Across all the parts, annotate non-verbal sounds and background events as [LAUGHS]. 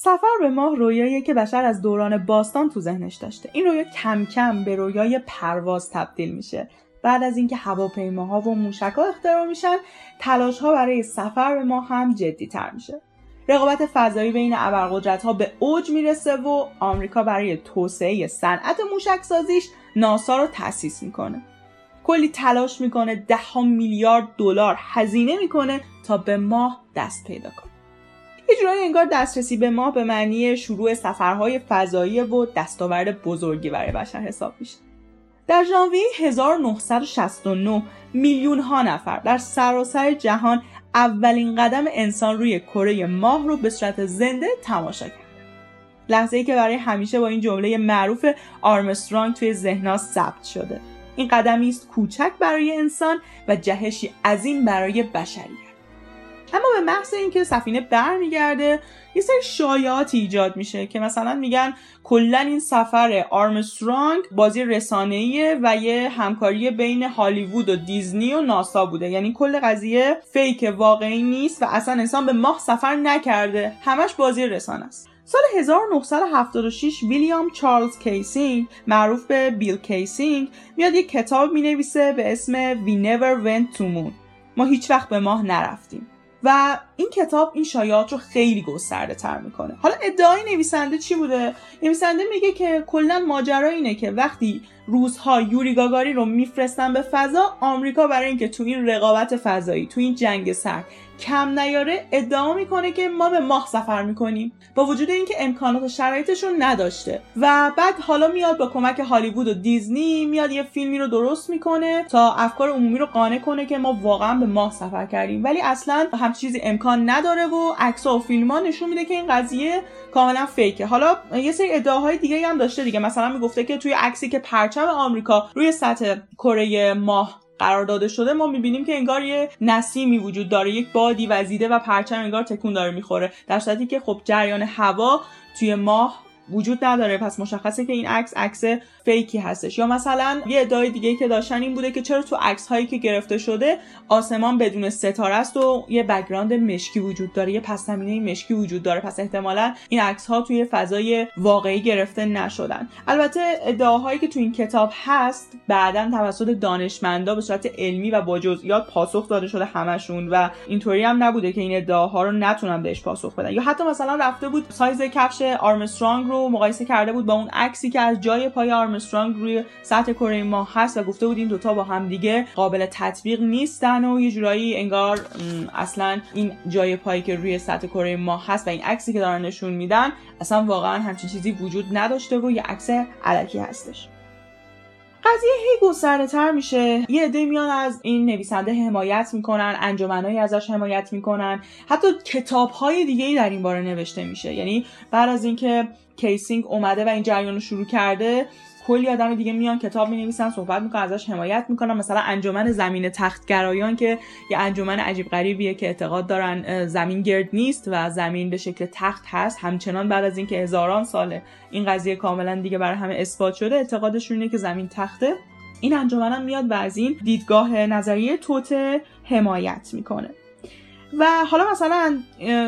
سفر به ماه رویایی که بشر از دوران باستان تو ذهنش داشته. این رویا کم کم به رویای پرواز تبدیل میشه. بعد از اینکه هواپیماها و موشکها اختراع میشن تلاش ها برای سفر به ماه هم جدی تر میشه. رقابت فضایی بین ابرقدرت ها به اوج می‌رسه و آمریکا برای توسعه صنعت موشک سازیش ناسا رو تأسیس می‌کنه. کلی تلاش می‌کنه ده میلیارد دلار هزینه می‌کنه تا به ماه دست پیدا کنه. یه جورایی انگار دسترسی به ماه به معنی شروع سفرهای فضایی و دستاورد بزرگی برای بشر حساب میشه در ژانویه 1969 میلیون ها نفر در سراسر جهان اولین قدم انسان روی کره ماه رو به صورت زنده تماشا کرد. لحظه ای که برای همیشه با این جمله معروف آرمسترانگ توی ذهنها ثبت شده. این قدمی است کوچک برای انسان و جهشی عظیم برای بشریت. اما به محض اینکه سفینه برمیگرده یه سری شایعات ایجاد میشه که مثلا میگن کلا این سفر آرمسترانگ بازی رسانه‌ایه و یه همکاری بین هالیوود و دیزنی و ناسا بوده. یعنی کل قضیه fake واقعی نیست و اصلا انسان به ماه سفر نکرده. همش بازی رسانه است. سال 1976 ویلیام چارلز کیسینگ معروف به بیل کیسینگ میاد یک کتاب می‌نویسه به اسم We Never Went to Moon. ما هیچ وقت به ماه نرفتیم. و این کتاب این شایعات رو خیلی گسترده تر می‌کنه. حالا ادعای نویسنده چی بوده؟ نویسنده میگه که کلا ماجرا اینه که وقتی روزها یوری گاگاری رو میفرستن به فضا آمریکا برای اینکه تو این رقابت فضایی تو این جنگ سرد کم نیاره ادعا می‌کنه که ما به ماه سفر می‌کنیم با وجود اینکه امکانات و شرایطشون نداشته. و بعد حالا میاد با کمک هالیوود و دیزنی میاد یه فیلمی رو درست می‌کنه تا افکار عمومی رو قانع کنه که ما واقعا به ماه سفر کردیم. ولی اصلا هم چیزی امکان نداره و عکس و فیلم ها نشون میده که این قضیه کاملا fake ه. حالا یه سری ادعاهای دیگه هم داشته دیگه. مثلا می‌گفته که توی عکسی که پرچم آمریکا روی سطح کره ماه قرار داده شده ما می‌بینیم که انگار یه نسیمی وجود داره یک بادی وزیده و پرچم انگار تکون داره می‌خوره. در صورتی که خب جریان هوا توی ماه وجود نداره. پس مشخصه که این عکس عکس fake ی هستش. یا مثلا یه ادعای دیگه که داشتن این بوده که چرا تو عکس هایی که گرفته شده آسمان بدون ستاره است و یه background مشکی وجود داره یه پس زمینه مشکی وجود داره. پس احتمالا این عکس ها توی فضای واقعی گرفته نشدن. البته ادعاهایی که تو این کتاب هست بعدا توسط دانشمندا به صورت علمی و با جزئیات پاسخ داده شده همشون و اینطوری هم نبوده که این ادعاها رو نتونن بهش پاسخ بدن. یا حتی مثلا رفته بود سایز کفش آرمسترانگ رو مقایسه کرده بود با اون عکسی که از جای پای آرمسترانگ روی سطح کره ماه هست و گفته بود این دوتا با هم دیگه قابل تطبیق نیستن و یه جورایی انگار اصلا این جای پایی که روی سطح کره ماه هست و این عکسی که دارن نشون میدن اصلا واقعا همچین چیزی وجود نداشته و یه عکس علکی هستش. قضیه هی گسترده تر میشه. یه عده میان از این نویسنده حمایت می‌کنن انجمنهایی ازش حمایت می‌کنن. حتی کتاب های دیگه ای در این باره نوشته میشه. یعنی بعد از اینکه کیسینگ اومده و این جریان رو شروع کرده کلی آدم دیگه میان کتاب می‌نویسن صحبت می‌کنن ازش حمایت می‌کنن. مثلا انجمن زمین تختگرایان که یه انجمن عجیب غریبیه که اعتقاد دارن زمین گرد نیست و زمین به شکل تخت هست. همچنان بعد از اینکه هزاران ساله این قضیه کاملا دیگه برای همه اثبات شده اعتقادشون اینه که زمین تخته. این انجمن هم میاد و از این دیدگاه نظریه توته حمایت می‌کنه. و حالا مثلا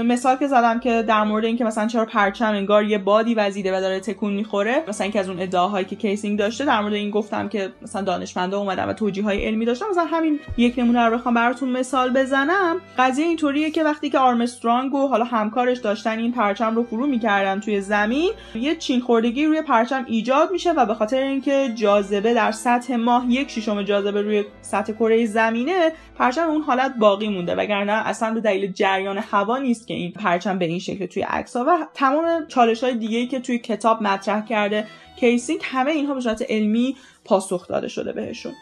مثال که زدم که در مورد اینکه مثلا چرا پرچم انگار یه بادی وزیده و داره تکون می‌خوره مثلا اینکه از اون ادعاهایی که کیسینگ داشته در مورد این گفتم که مثلا دانشمندا اومدن و توجیه های علمی داشتن. مثلا همین یک نمونه رو بخوام براتون مثال بزنم. قضیه اینطوریه که وقتی که آرمسترانگ و حالا همکارش داشتن این پرچم رو فرو می‌کردن توی زمین یه چین خوردگی روی پرچم ایجاد میشه و به خاطر اینکه جاذبه در سطح ماه یک ششم جاذبه روی سطح کره زمینه پرچم اون حالت باقی مونده. وگرنه اصلا به دلیل جریان هوا نیست که این پرچم به این شکل توی عکس ها و تمام چالش های که توی کتاب مطرح کرده کیسینگ همه اینها به صورت علمی پاسخ داده شده بهشون.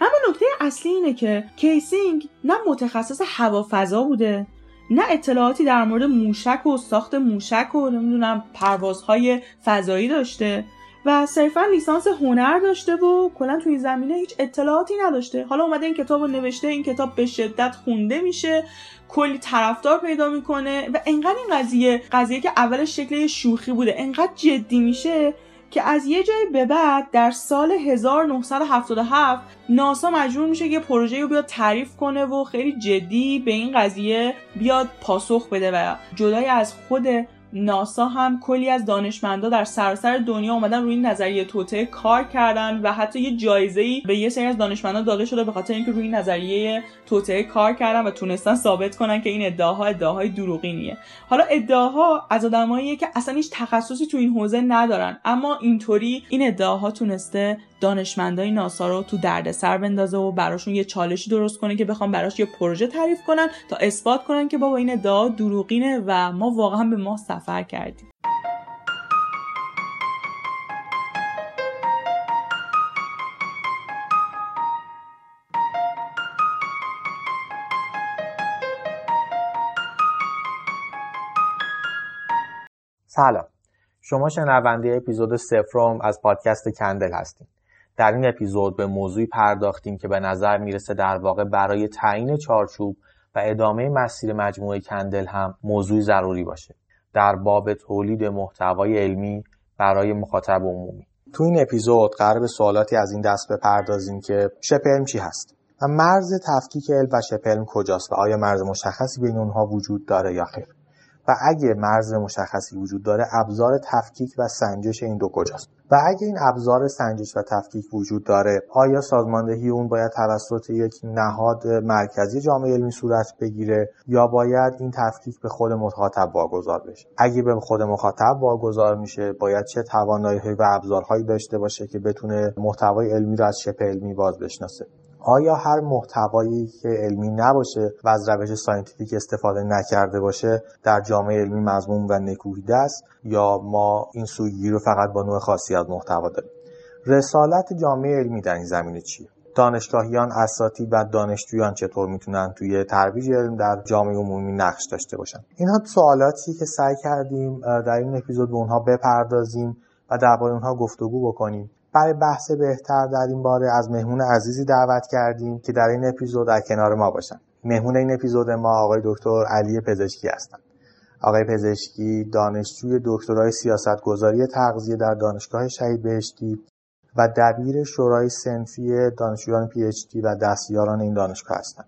اما نکته اصلی اینه که کیسینگ نه متخصص هوافضا بوده نه اطلاعاتی در مورد موشک و ساخت موشک و نمی‌دونم پروازهای فضایی داشته. و صرفا لیسانس هنر داشته و کلا توی زمینه هیچ اطلاعاتی نداشته. حالا اومده این کتاب رو نوشته این کتاب به شدت خونده میشه کلی طرفدار پیدا می‌کنه و انقدر این قضیه قضیه که اولش شکل شوخی بوده انقدر جدی میشه که از یه جای به بعد در سال 1977 ناسا مجبور میشه یه پروژه رو بیاد تعریف کنه و خیلی جدی به این قضیه بیاد پاسخ بده و جدای از خود ناسا هم کلی از دانشمندا در سراسر دنیا اومدن روی نظریه توطعه کار کردن و حتی یه جایزه به یه سری از دانشمندا داده شده به خاطر اینکه روی نظریه توطعه کار کردن و تونستن ثابت کنن که این ادعاها ادعاهای دروغینیه. حالا ادعاها از آدماییه که اصلا هیچ تخصصی تو این حوزه ندارن اما اینطوری این ادعاها تونسته دانشمندای ناسا رو تو دردسر بندازه و براشون یه چالشی درست کنه که بخوام براش یه پروژه تعریف کنن تا اثبات کنن که بابا این ادعا دروغینه و ما واقعا به ماه سفر کردیم. سلام. شما شنونده اپیزود سفرم از پادکست کندل هستید در این اپیزود به موضوعی پرداختیم که به نظر می‌رسه در واقع برای تعیین چارچوب و ادامه مسیر مجموعه کندل هم موضوع ضروری باشه. در باب تولید محتوای علمی برای مخاطب عمومی. تو این اپیزود قرار به سوالاتی از این دست بپردازیم که شبه علم چی هست و مرز تفکیک علم و شبه علم کجاست و آیا مرز مشخصی بین اونها وجود داره یا خیر. و اگه مرز مشخصی وجود داره ابزار تفکیک و سنجش این دو کجاست؟ و اگه این ابزار سنجش و تفکیک وجود داره آیا سازماندهی اون باید توسط یک نهاد مرکزی جامعه علمی صورت بگیره یا باید این تفکیک به خود مخاطب واگذار بشه؟ اگه به خود مخاطب واگذار میشه باید چه توانایی و ابزارهایی داشته باشه که بتونه محتوای علمی رو از شبه علمی باز بشناسه آیا هر محتوایی که علمی نباشه و از روش scientific استفاده نکرده باشه در جامعه علمی مذموم و نکوهیده است یا ما این سوگیری رو فقط با نوع خاصی از محتوا داریم؟ رسالت جامعه علمی در این زمینه چیه؟ دانشگاهیان اساتید و دانشجویان چطور می‌تونن توی ترویج علم در جامعه عمومی نقش داشته باشن؟ اینها سوالاتی که سعی کردیم در این اپیزود به اونها بپردازیم و درباره اونها گفتگو بکنیم. برای بحث بهتر در این باره از مهمون عزیزی دعوت کردیم که در این اپیزود در کنار ما باشن. مهمون این اپیزود ما آقای دکتر علی پزشکی هستند آقای پزشکی دانشجوی دکترای سیاستگذاری تغذیه در دانشگاه شهید بهشتی و دبیر شورای سنفی دانشجویان پی اچ دی و دستیاران این دانشگاه هستند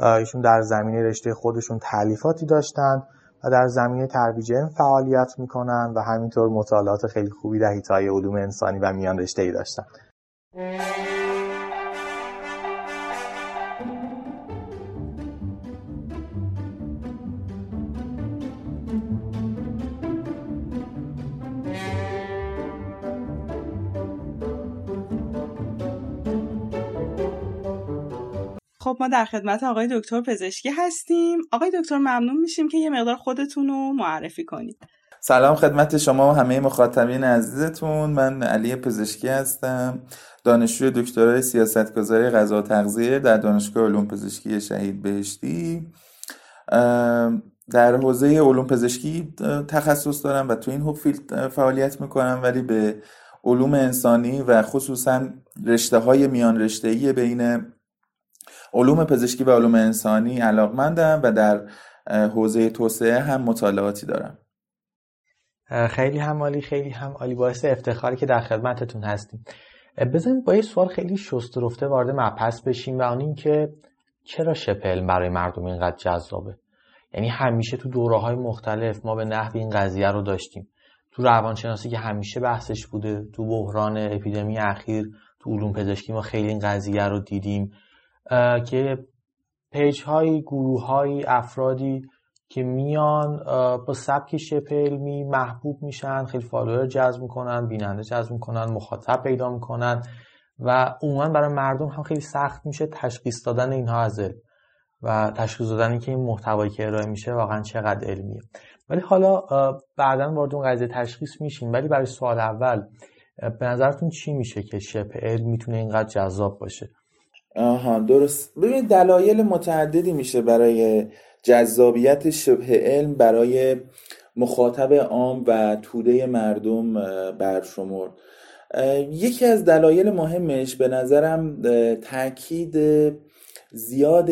ایشون در زمینه رشته خودشون تعلیفاتی داشتند و در زمینه ترویج علم فعالیت می‌کنن و همینطور مطالعات خیلی خوبی در حیطه علوم انسانی و میان رشته ای داشتن. ما در خدمت آقای دکتر پزشکی هستیم. آقای دکتر ممنون میشیم که یه مقدار خودتون رو معرفی کنید. سلام خدمت شما و همه مخاطبین عزیزتون. من علی پزشکی هستم. دانشجوی دکترای سیاستگذاری غذا و تغذیه در دانشگاه علوم پزشکی شهید بهشتی. در حوزه علوم پزشکی تخصص دارم و تو این فیلد فعالیت می‌کنم ولی به علوم انسانی و خصوصا رشته های میان رشته بین علوم پزشکی و علوم انسانی علاقمندم و در حوزه توسعه هم مطالعاتی دارم. خیلی هم عالی خیلی هم عالی. باعث افتخاری که در خدمتتون هستیم. بزنید با یه سوال خیلی شست رفته وارد مبحث بشیم و این که چرا شپل برای مردم اینقدر جذابه؟ یعنی همیشه تو دوره های مختلف ما به نحو این قضیه رو داشتیم. تو روانشناسی که همیشه بحثش بوده تو بحران اپیدمی اخیر تو علوم پزشکی ما خیلی این قضیه رو دیدیم. که page های گروه های افرادی که میان با سبک شبه علمی محبوب میشن خیلی follower جذب می‌کنن بیننده جذب می‌کنن مخاطب پیدا می‌کنن و عموما برای مردم هم خیلی سخت میشه تشخیص دادن اینها از علم و تشخیص دادن که این محتوایی که ارائه میشه واقعا چقدر علمیه. ولی حالا بعدا وارد اون قضیه تشخیص میشیم. ولی برای سوال اول به نظرتون چی میشه که شبه علم می‌تونه اینقدر جذاب باشه؟ آها درست. ببینید دلایل متعددی میشه برای جذابیت شبه علم برای مخاطب عام و توده مردم برشمرد. یکی از دلایل مهمش به نظرم تاکید زیاد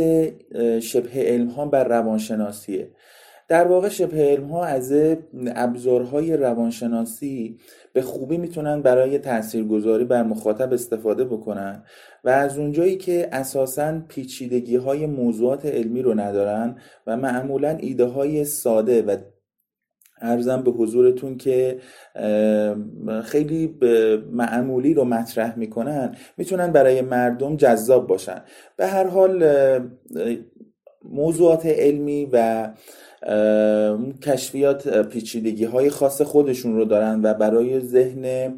شبه علم ها بر روانشناسیه. در واقع شبه علم ها از ابزارهای روانشناسی به خوبی می‌تونن برای تاثیرگذاری بر مخاطب استفاده بکنن و از اونجایی که اساسا پیچیدگی های موضوعات علمی رو ندارن و معمولا ایده های ساده و ارزم به حضورتون که خیلی معمولی رو مطرح می‌کنن می‌تونن برای مردم جذاب باشن. به هر حال موضوعات علمی و کشفیات پیچیدگی های خاص خودشون رو دارن و برای ذهن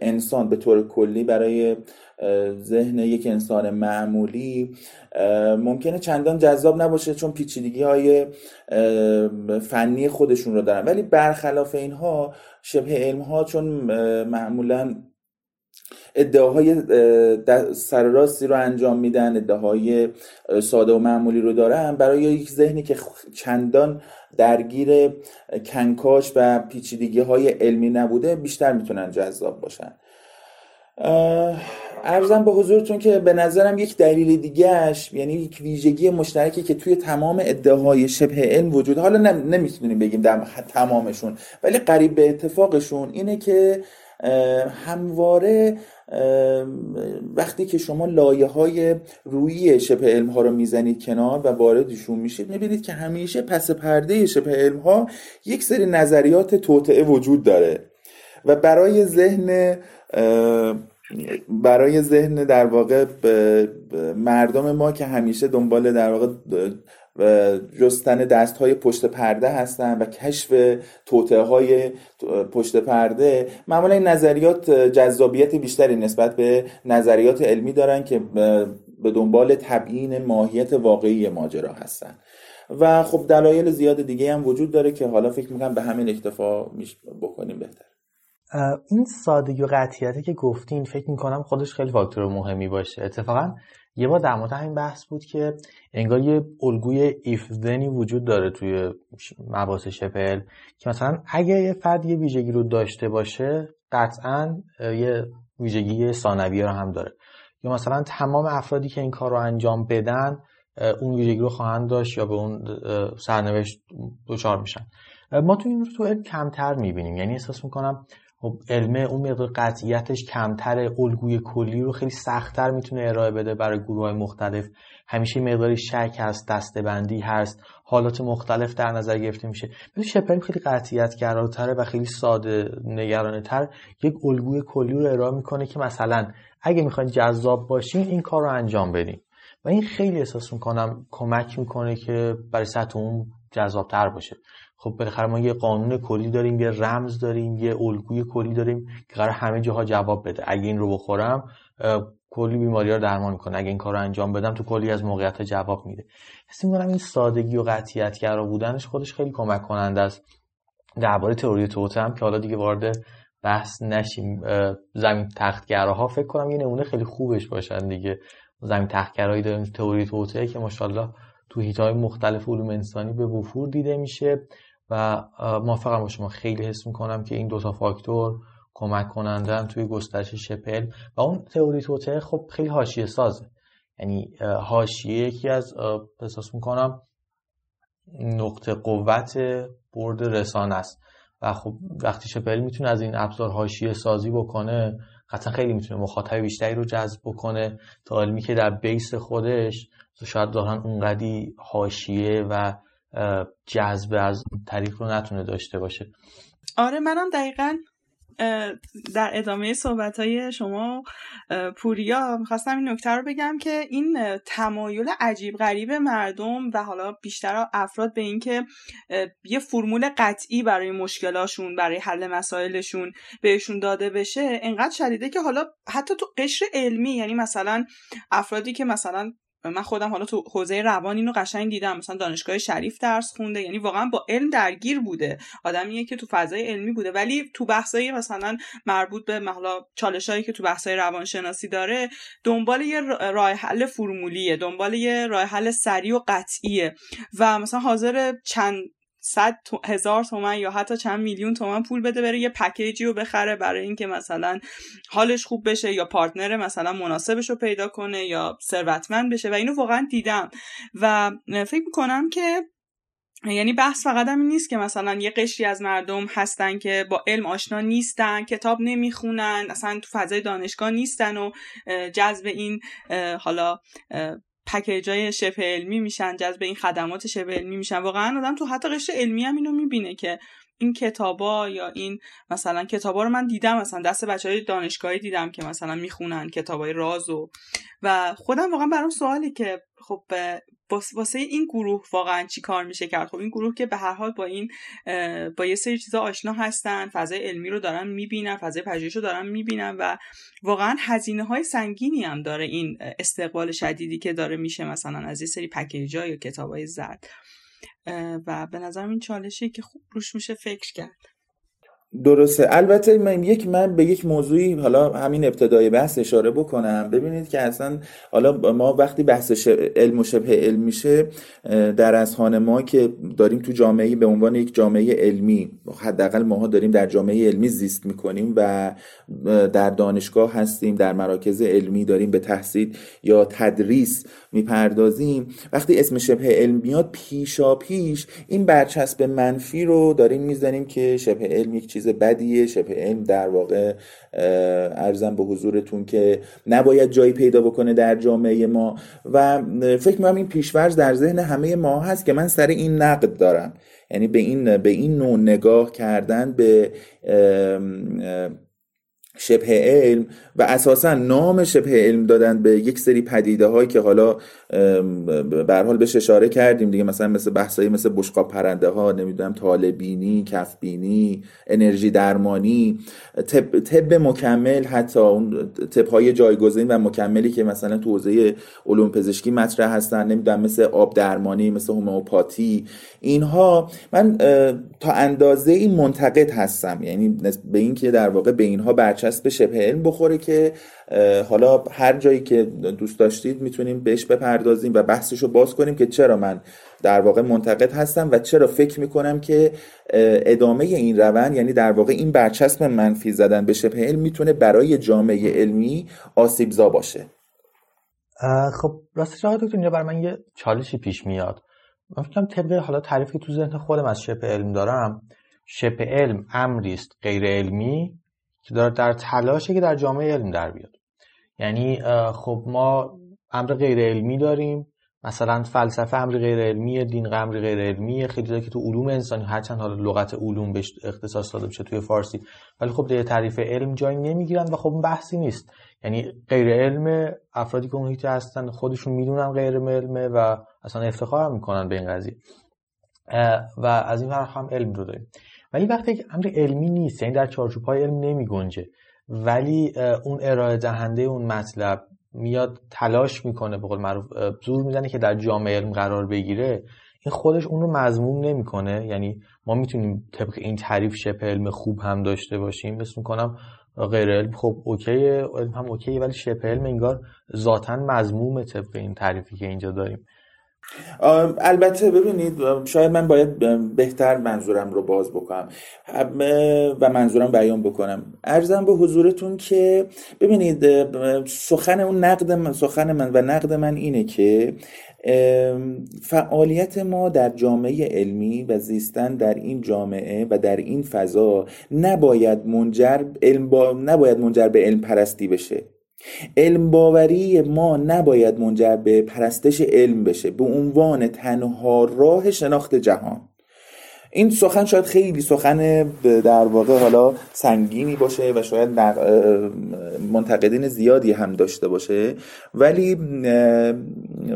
انسان به طور کلی برای ذهن یک انسان معمولی ممکنه چندان جذاب نباشه چون پیچیدگی های فنی خودشون رو دارن. ولی برخلاف اینها شبه علم ها چون معمولا ادعاهای سرراستی رو انجام میدن ادعاهای ساده و معمولی رو دارن. برای یک ذهنی که چندان درگیر کنکاش و پیچیدگی های علمی نبوده بیشتر می‌تونن جذاب باشن. ارزم به حضورتون که به نظرم یک دلیل دیگهش یعنی یک ویژگی مشترکی که توی تمام ادعاهای شبه علم وجود حالا نمی‌تونیم بگیم در تمامشون ولی قریب به اتفاقشون اینه که همواره وقتی که شما لایه های روی شبه علم ها رو می‌زنید کنار و واردشون میشید می‌بینید که همیشه پس پرده شبه علم ها یک سری نظریات توطعه وجود داره. و برای ذهن برای ذهن در واقع مردم ما که همیشه دنبال در واقع جستن دست های پشت پرده هستن و کشف توته های پشت پرده معمولا این نظریات جذابیت بیشتری نسبت به نظریات علمی دارن که به دنبال تبیین ماهیت واقعی ماجرا هستن. و خب دلایل زیاد دیگه هم وجود داره که حالا فکر می‌کنم به همین اکتفا بکنیم بهتر. این سادگی و قطعیتی که گفتین فکر می‌کنم خودش خیلی فاکتور مهمی باشه. اتفاقا یه بار در مورد همین بحث بود که انگار یه الگوی ایف وجود داره توی مباحث شپل که مثلا اگه یه فرد یه ویژگی رو داشته باشه قطعا یه ویژگی ثانویه رو هم داره. یا مثلا تمام افرادی که این کار رو انجام بدن اون ویژگی رو خواهند داشت یا به اون سرنوشت دچار میشن. ما تو این رو تو علم کمتر می‌بینیم. یعنی احساس می‌کنم خب علمه اون مقدار قطعیتش کمتر الگوی کلی رو خیلی سختتر می‌تونه ارائه بده برای گروه های مختلف. همیشه مقداری شک هست دستبندی هست حالات مختلف در نظر گرفته میشه. ولی شپریم خیلی قطعیت گراتره و خیلی ساده نگرانه تر یک الگوی کلی رو ارائه می‌کنه که مثلا اگه می‌خواین جذاب باشین این کار رو انجام بدین. و این خیلی احساس می‌کنم کمک می‌کنه که برای سطح اون جذابتر باشه. خب بالاخره ما یه قانون کلی داریم یه رمز داریم یه الگوی کلی داریم که قرار همه جاها جواب بده. اگه این رو بخورم کلی بیماری رو درمان می‌کنه. اگه این کار رو انجام بدم تو کلی از موقعیت جواب میده. حس می‌کنم این سادگی و قطعیتگرا بودنش خودش خیلی کمک کننده است. درباره تئوری توته هم که حالا دیگه وارد بحث نشیم. زمین تختگراها فکر کنم یه نمونه خیلی خوبش باشن دیگه. زمین تختگرایی داریم تئوری توته که ماشاءالله تو هیتای مختلف علوم انسانی به وفور دیده میشه. و موافقم با شما. خیلی حس می‌کنم که این دوتا فاکتور کمک کنندن توی گسترش شپل. و اون تئوری توته خب خیلی حاشیه سازه. یعنی حاشیه یکی از احساس می‌کنم نقطه قوت برد رسانه است. و خب وقتی شپل می‌تونه از این ابزار حاشیه سازی بکنه قطعا خیلی می‌تونه مخاطب بیشتری رو جذب بکنه. تا علمی که در بیس خودش شاید دارن اونقدی حاشیه و جذب از طریق رو نتونه داشته باشه. آره منم دقیقا در ادامه صحبت های شما پوریا می‌خواستم این نکته رو بگم که این تمایل عجیب غریب مردم و حالا بیشتر افراد به اینکه یه فرمول قطعی برای مشکلاشون برای حل مسائلشون بهشون داده بشه انقدر شدیده که حالا حتی تو قشر علمی یعنی مثلا افرادی که مثلا من خودم حالا تو حوزه روان اینو قشنگ دیدم. مثلا دانشگاه شریف درس خونده. یعنی واقعا با علم درگیر بوده. آدمیه که تو فضای علمی بوده. ولی تو بحثای مثلا مربوط به حالا چالشایی که تو بحثای روانشناسی داره دنبال یه راه حل فرمولیه. دنبال یه راه حل سریع و قطعیه. و مثلا حاضر چند صد هزار تومن یا حتی چند میلیون تومن پول بده بره یه پکیجی رو بخره برای اینکه مثلا حالش خوب بشه یا پارتنر مثلا مناسبش رو پیدا کنه یا ثروتمند بشه. و اینو واقعا دیدم. و فکر می‌کنم که یعنی بحث فقط هم این نیست که مثلا یه قشری از مردم هستن که با علم آشنا نیستن کتاب نمی‌خونن اصلا تو فضای دانشگاه نیستن و جذب این حالا پکیج های شبه علمی میشن جذب این خدمات شبه علمی میشن. واقعا آدم تو حتی قشر علمی هم اینو می‌بینه که این کتابا یا این مثلا کتابا رو من دیدم مثلا دست بچه های دانشگاهی دیدم که مثلا می‌خونن کتابای راز و و خودم واقعا برام سوالی که خب واسه این گروه واقعا چی کار میشه کرد؟ خب این گروه که به هر حال با این با یه سری چیزا آشنا هستن فضای علمی رو دارن می‌بینن فضای پژوهش رو دارن می‌بینن و واقعا هزینه های سنگینی هم داره این استقبال شدیدی که داره میشه مثلا از یه سری پکیج یا کتاب های زرد و به نظرم این چالشی که خوب روش میشه فکر کرد. درسته. البته من یک من به یک موضوعی حالا همین ابتدای بحث اشاره بکنم. ببینید که اصلا حالا ما وقتی بحث علم و شبه علم میشه در از ما که داریم تو جامعه به عنوان یک جامعه علمی حداقل ماها داریم در جامعه علمی زیست می‌کنیم و در دانشگاه هستیم در مراکز علمی داریم به تحصیل یا تدریس می‌پردازیم. وقتی اسم شبه علم میاد پیشا پیش این برچسب منفی رو داریم می‌زنیم که شبه علم یک چیز بدیه. شبه علم در واقع ارزم به حضورتون که نباید جایی پیدا بکنه در جامعه ما. و فکر می‌کنم این پیشورز در ذهن همه ما هست که من سر این نقد دارم. یعنی به این به این نوع نگاه کردن به شبه علم و اساسا نام شبه علم دادن به یک سری پدیده هایی که حالا به حال بهش اشاره کردیم دیگه مثلا مثل بحثایی مثل بشقاب پرنده ها نمی‌دونم طالبینی کفبینی انرژی درمانی طب, طب مکمل حتی اون طب های جایگزین و مکملی که مثلا تو حوزه علوم پزشکی مطرح هستن نمی‌دونم مثل آب درمانی مثل هومئوپاتی اینها من تا اندازه این منتقد هستم یعنی به اینکه در واقع به اینها برچسب شبه علم بخوره که حالا هر جایی که دوست داشتید می‌تونیم بهش بپردازیم و بحثش رو باز کنیم که چرا من در واقع منتقد هستم و چرا فکر می‌کنم که ادامه این روند یعنی در واقع این برچسب منفی زدن به شبه علم می‌تونه برای جامعه علمی آسیبزا باشه. خب راستش آقای دکتر اینجا برای من یه چالشی پیش میاد. من فکرم طبق حالا تعریفی که تو ذهن خودم از شبه علم دارم شبه علم امری است غیر علمی. که داره در تلاشه که در جامعه علم در بیاد. یعنی خب ما امر غیر علمی داریم. مثلا فلسفه امر غیر علمی دین امر غیر علمی خیلی که تو علوم انسانی هرچند حالا لغت علوم بهش اختصاص داده بشه توی فارسی. ولی خب در تعریف علم جایی نمی‌گیرن و خب بحثی نیست. یعنی غیر علم افرادی که محیط هستن خودشون می‌دونن غیر علمه و اصلا افتخار می‌کنن به این قضیه. و از این فرق هم علم رو داریم. ولی وقتی که امر علمی نیست یعنی در چارچوب های علم نمی گنجه ولی اون ارائه دهنده اون مطلب میاد تلاش می‌کنه به قول معروف زور می‌زنه که در جامعه علم قرار بگیره. این خودش اون رو مضموم نمی‌کنه. یعنی ما می‌تونیم طبق این تعریف شبه علم خوب هم داشته باشیم. مثل می‌کنم غیر علم. خب اوکیه. علم هم اوکیه ولی شبه علم انگار ذاتا مضمومه طبق این تعریفی که اینجا داریم. البته ببینید شاید من باید بهتر منظورم رو باز بکنم. و منظورم بیان بکنم. ارزم به حضورتون که ببینید سخن اون نقد من سخن من و نقد من اینه که فعالیت ما در جامعه علمی و زیستن در این جامعه و در این فضا نباید منجر علم با... نباید منجر به علم پرستی بشه. علم باوری ما نباید منجر به پرستش علم بشه به عنوان تنها راه شناخت جهان. این سخن شاید خیلی سخن در واقع حالا سنگینی باشه و شاید منتقدین زیادی هم داشته باشه ولی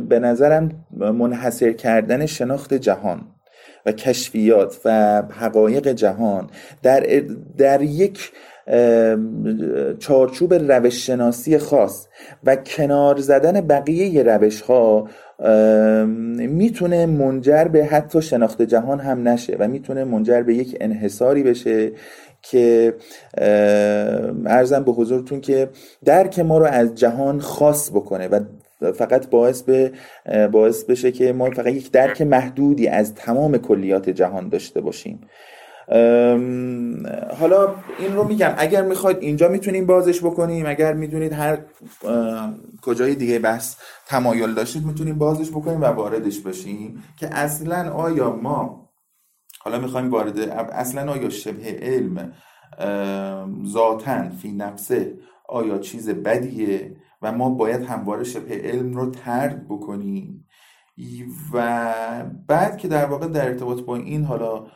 به نظرم منحصر کردن شناخت جهان و کشفیات و حقایق جهان در, در یک چارچوب روش شناسی خاص و کنار زدن بقیه روش ها می‌تونه منجر به حتی شناخت جهان هم نشه و می‌تونه منجر به یک انحصاری بشه که ارزم به حضورتون که درک ما رو از جهان خاص بکنه و فقط باعث به باعث بشه که ما فقط یک درک محدودی از تمام کلیات جهان داشته باشیم. حالا این رو میگم اگر می‌خواید اینجا می‌تونیم بازش بکنیم اگر می‌دونید هر کجای دیگه بحث تمایل داشتید می‌تونیم بازش بکنیم و واردش بشیم که اصلا آیا ما حالا می‌خوایم وارد اصلا آیا شبه علم ذاتا فی نفسه آیا چیز بدیه و ما باید همواره شبه علم رو ترد بکنیم؟ و بعد که در واقع در ارتباط با این حالا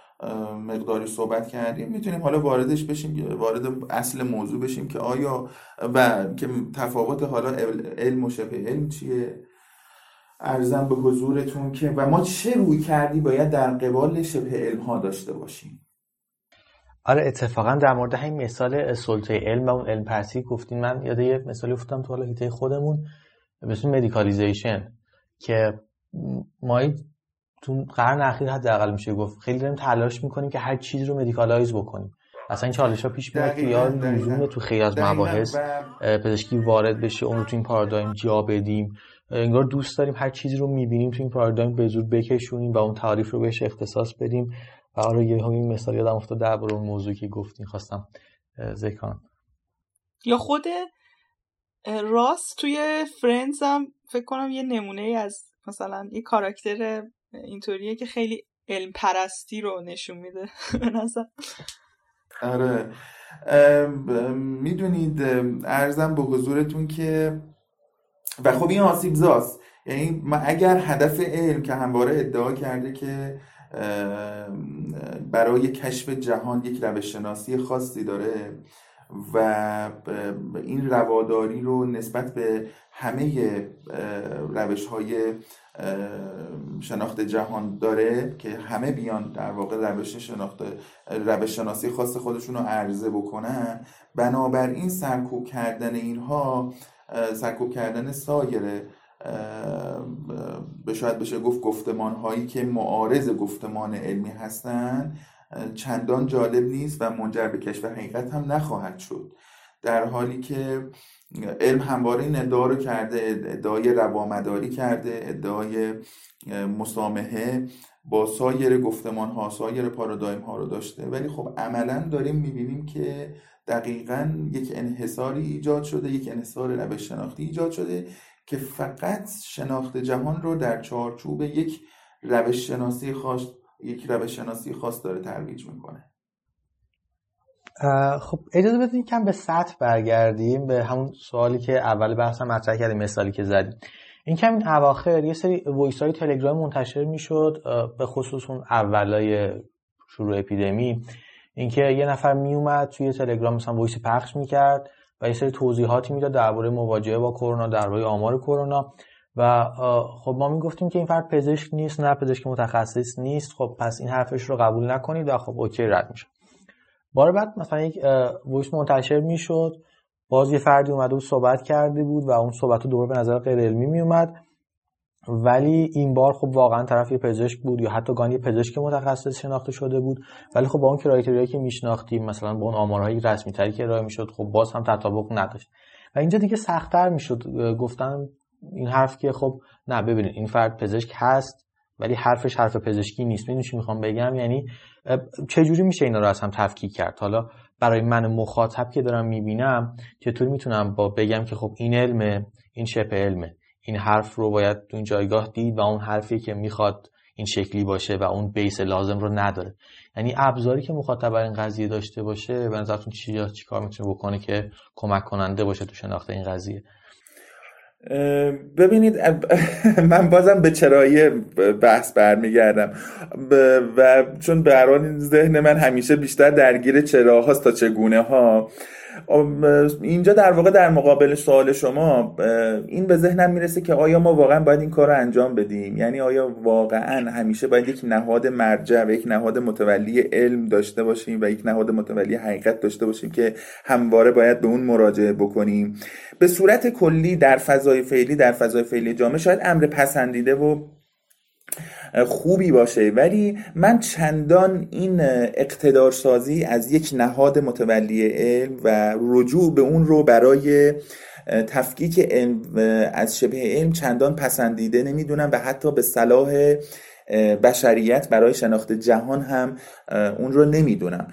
مقداری صحبت کردیم. می‌تونیم حالا واردش بشیم وارد اصل موضوع بشیم که آیا و که تفاوت حالا علم و شبه علم چیه؟ عرضم به حضورتون که و ما چه رویکردی باید در قبال شبه علم ها داشته باشیم؟ آره اتفاقا در مورد همین مثال سلطه علم و علم پرستی گفتین. من یاد یه مثالی افتادم تو حالا حیطه خودمون. اسم medicalization که ما تو قرن اخیر حداقل میشه گفت. خیلی داریم تلاش می‌کنیم که هر چیز رو medicalize بکنیم. اصلا این چالش ها پیش میاد که یا لزوما تو خیلی از مباحث پزشکی وارد بشه اون رو تو این پارادایم جا بدیم. انگار دوست داریم هر چیزی رو می‌بینیم تو این پارادایم به زور بکشونیم و اون تعریف رو بهش اختصاص بدیم. و آره یه همین مثال یادم افتاد درباره اون موضوعی که گفتین. خواستم ذکر یا خود راست توی فرندز هم فکر کنم یه نمونه از مثلا یه کاراکتر اینطوریه که خیلی علم پرستی رو نشون میده. [LAUGHS] آره. می‌دونید ارزم به حضورتون که و خب این آسیب زاست. یعنی اگر هدف علم که همواره ادعا کرده که برای کشف جهان یک روش شناسی خاصی داره و این رواداری رو نسبت به همه روش های شناخت جهان داره که همه بیان در واقع روش شناخت روش شناسی خاص خودشون رو عرضه بکنن. بنابراین سرکوب کردن اینها سرکوب کردن سایر به شاید بشه گفت گفتمان هایی که معارض گفتمان علمی هستند چندان جالب نیست و منجر به کشف حقیقت هم نخواهد شد. در حالی که علم همواره این ادعا رو کرده ادعای روامداری کرده ادعای مسامحه با سایر گفتمان ها سایر پارادایم ها رو داشته. ولی خب عملا داریم می‌بینیم که دقیقا یک انحصاری ایجاد شده یک انحصار روش شناختی ایجاد شده که فقط شناخت جهان رو در چارچوب یک روش شناسی یک روش شناسی خاص داره ترویج می‌کنه. خب اجازه بدید کم به سطح برگردیم به همون سوالی که اول بحثم مطرح کردیم مثالی که زدیم. این کم این اواخر یه سری voice های تلگرام منتشر می‌شد به خصوص اون اولای شروع اپیدمی. اینکه یه نفر میومد توی تلگرام مثلا voice پخش می‌کرد و یه سری توضیحاتی می‌داد درباره مواجهه با کرونا درباره آمار کرونا. و خب ما می‌گفتیم که این فرد پزشک نیست نه پزشک متخصص نیست. خب پس این حرفش رو قبول نکنید و خب okay رد میشه. بار بعد مثلا یک voice منتشر می‌شد. باز یه فردی اومده بود صحبت کرده بود و اون صحبت دوباره به نظر غیر علمی میومد ولی این بار خب واقعا طرف یه پزشک بود یا حتی گانی پزشک متخصص شناخته شده بود. ولی خب با اون کرایتریایی که میشناختیم مثلا با اون آمارهای رسمی تری که ارائه می‌شد خب باز هم تطابق نداشت. و اینجا دیگه سختتر می‌شد گفتن این حرف که خب نه ببینید این فرد پزشک هست ولی حرفش حرف پزشکی نیست. می‌دونی چی می‌خوام بگم؟ یعنی چجوری میشه اینا رو از هم تفکیک کرد؟ حالا برای من مخاطب که دارم می‌بینم چطور می‌تونم با بگم که خب این علمه این شبه علمه. این حرف رو باید تو این جایگاه دید و اون حرفی که می‌خواد این شکلی باشه و اون بیس لازم رو نداره. یعنی ابزاری که مخاطب برای این قضیه داشته باشه به نظرتون چی کار می‌تونه بکنه که کمک کننده باشه تو شناخت این قضیه؟ ببینید [LAUGHS] من بازم به چرایی بحث برمیگردم. و چون به این ذهن من همیشه بیشتر درگیر چراهاست تا چگونه ها. اینجا در واقع در مقابل سوال شما این به ذهنم می‌رسه که آیا ما واقعا باید این کار رو انجام بدیم؟ یعنی آیا واقعا همیشه باید یک نهاد مرجع و یک نهاد متولی علم داشته باشیم و یک نهاد متولی حقیقت داشته باشیم که همواره باید به اون مراجعه بکنیم؟ به صورت کلی در فضای فعلی در فضای فعلی جامعه شاید امر پسندیده و خوبی باشه. ولی من چندان این اقتدارسازی از یک نهاد متولی علم و رجوع به اون رو برای تفکیک علم از شبه علم چندان پسندیده نمی‌دونم و حتی به صلاح بشریت برای شناخت جهان هم اون رو نمی‌دونم.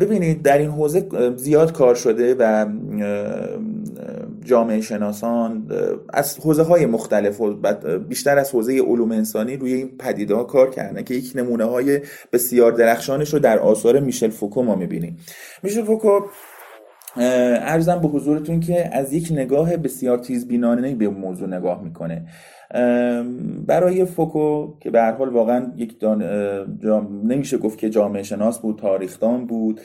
ببینید در این حوزه زیاد کار شده و جامعه شناسان از حوزه های مختلف و بیشتر از حوزه علوم انسانی روی این پدیده ها کار کردن که یک نمونه های بسیار درخشانش رو در آثار میشل فوکو ما می‌بینیم. میشل فوکو عرضم به حضورتون که از یک نگاه بسیار تیز بینانه به موضوع نگاه می‌کنه. برای فوکو که به هر حال واقعا یک دان... نمیشه گفت که جامعه شناس بود تاریخدان بود.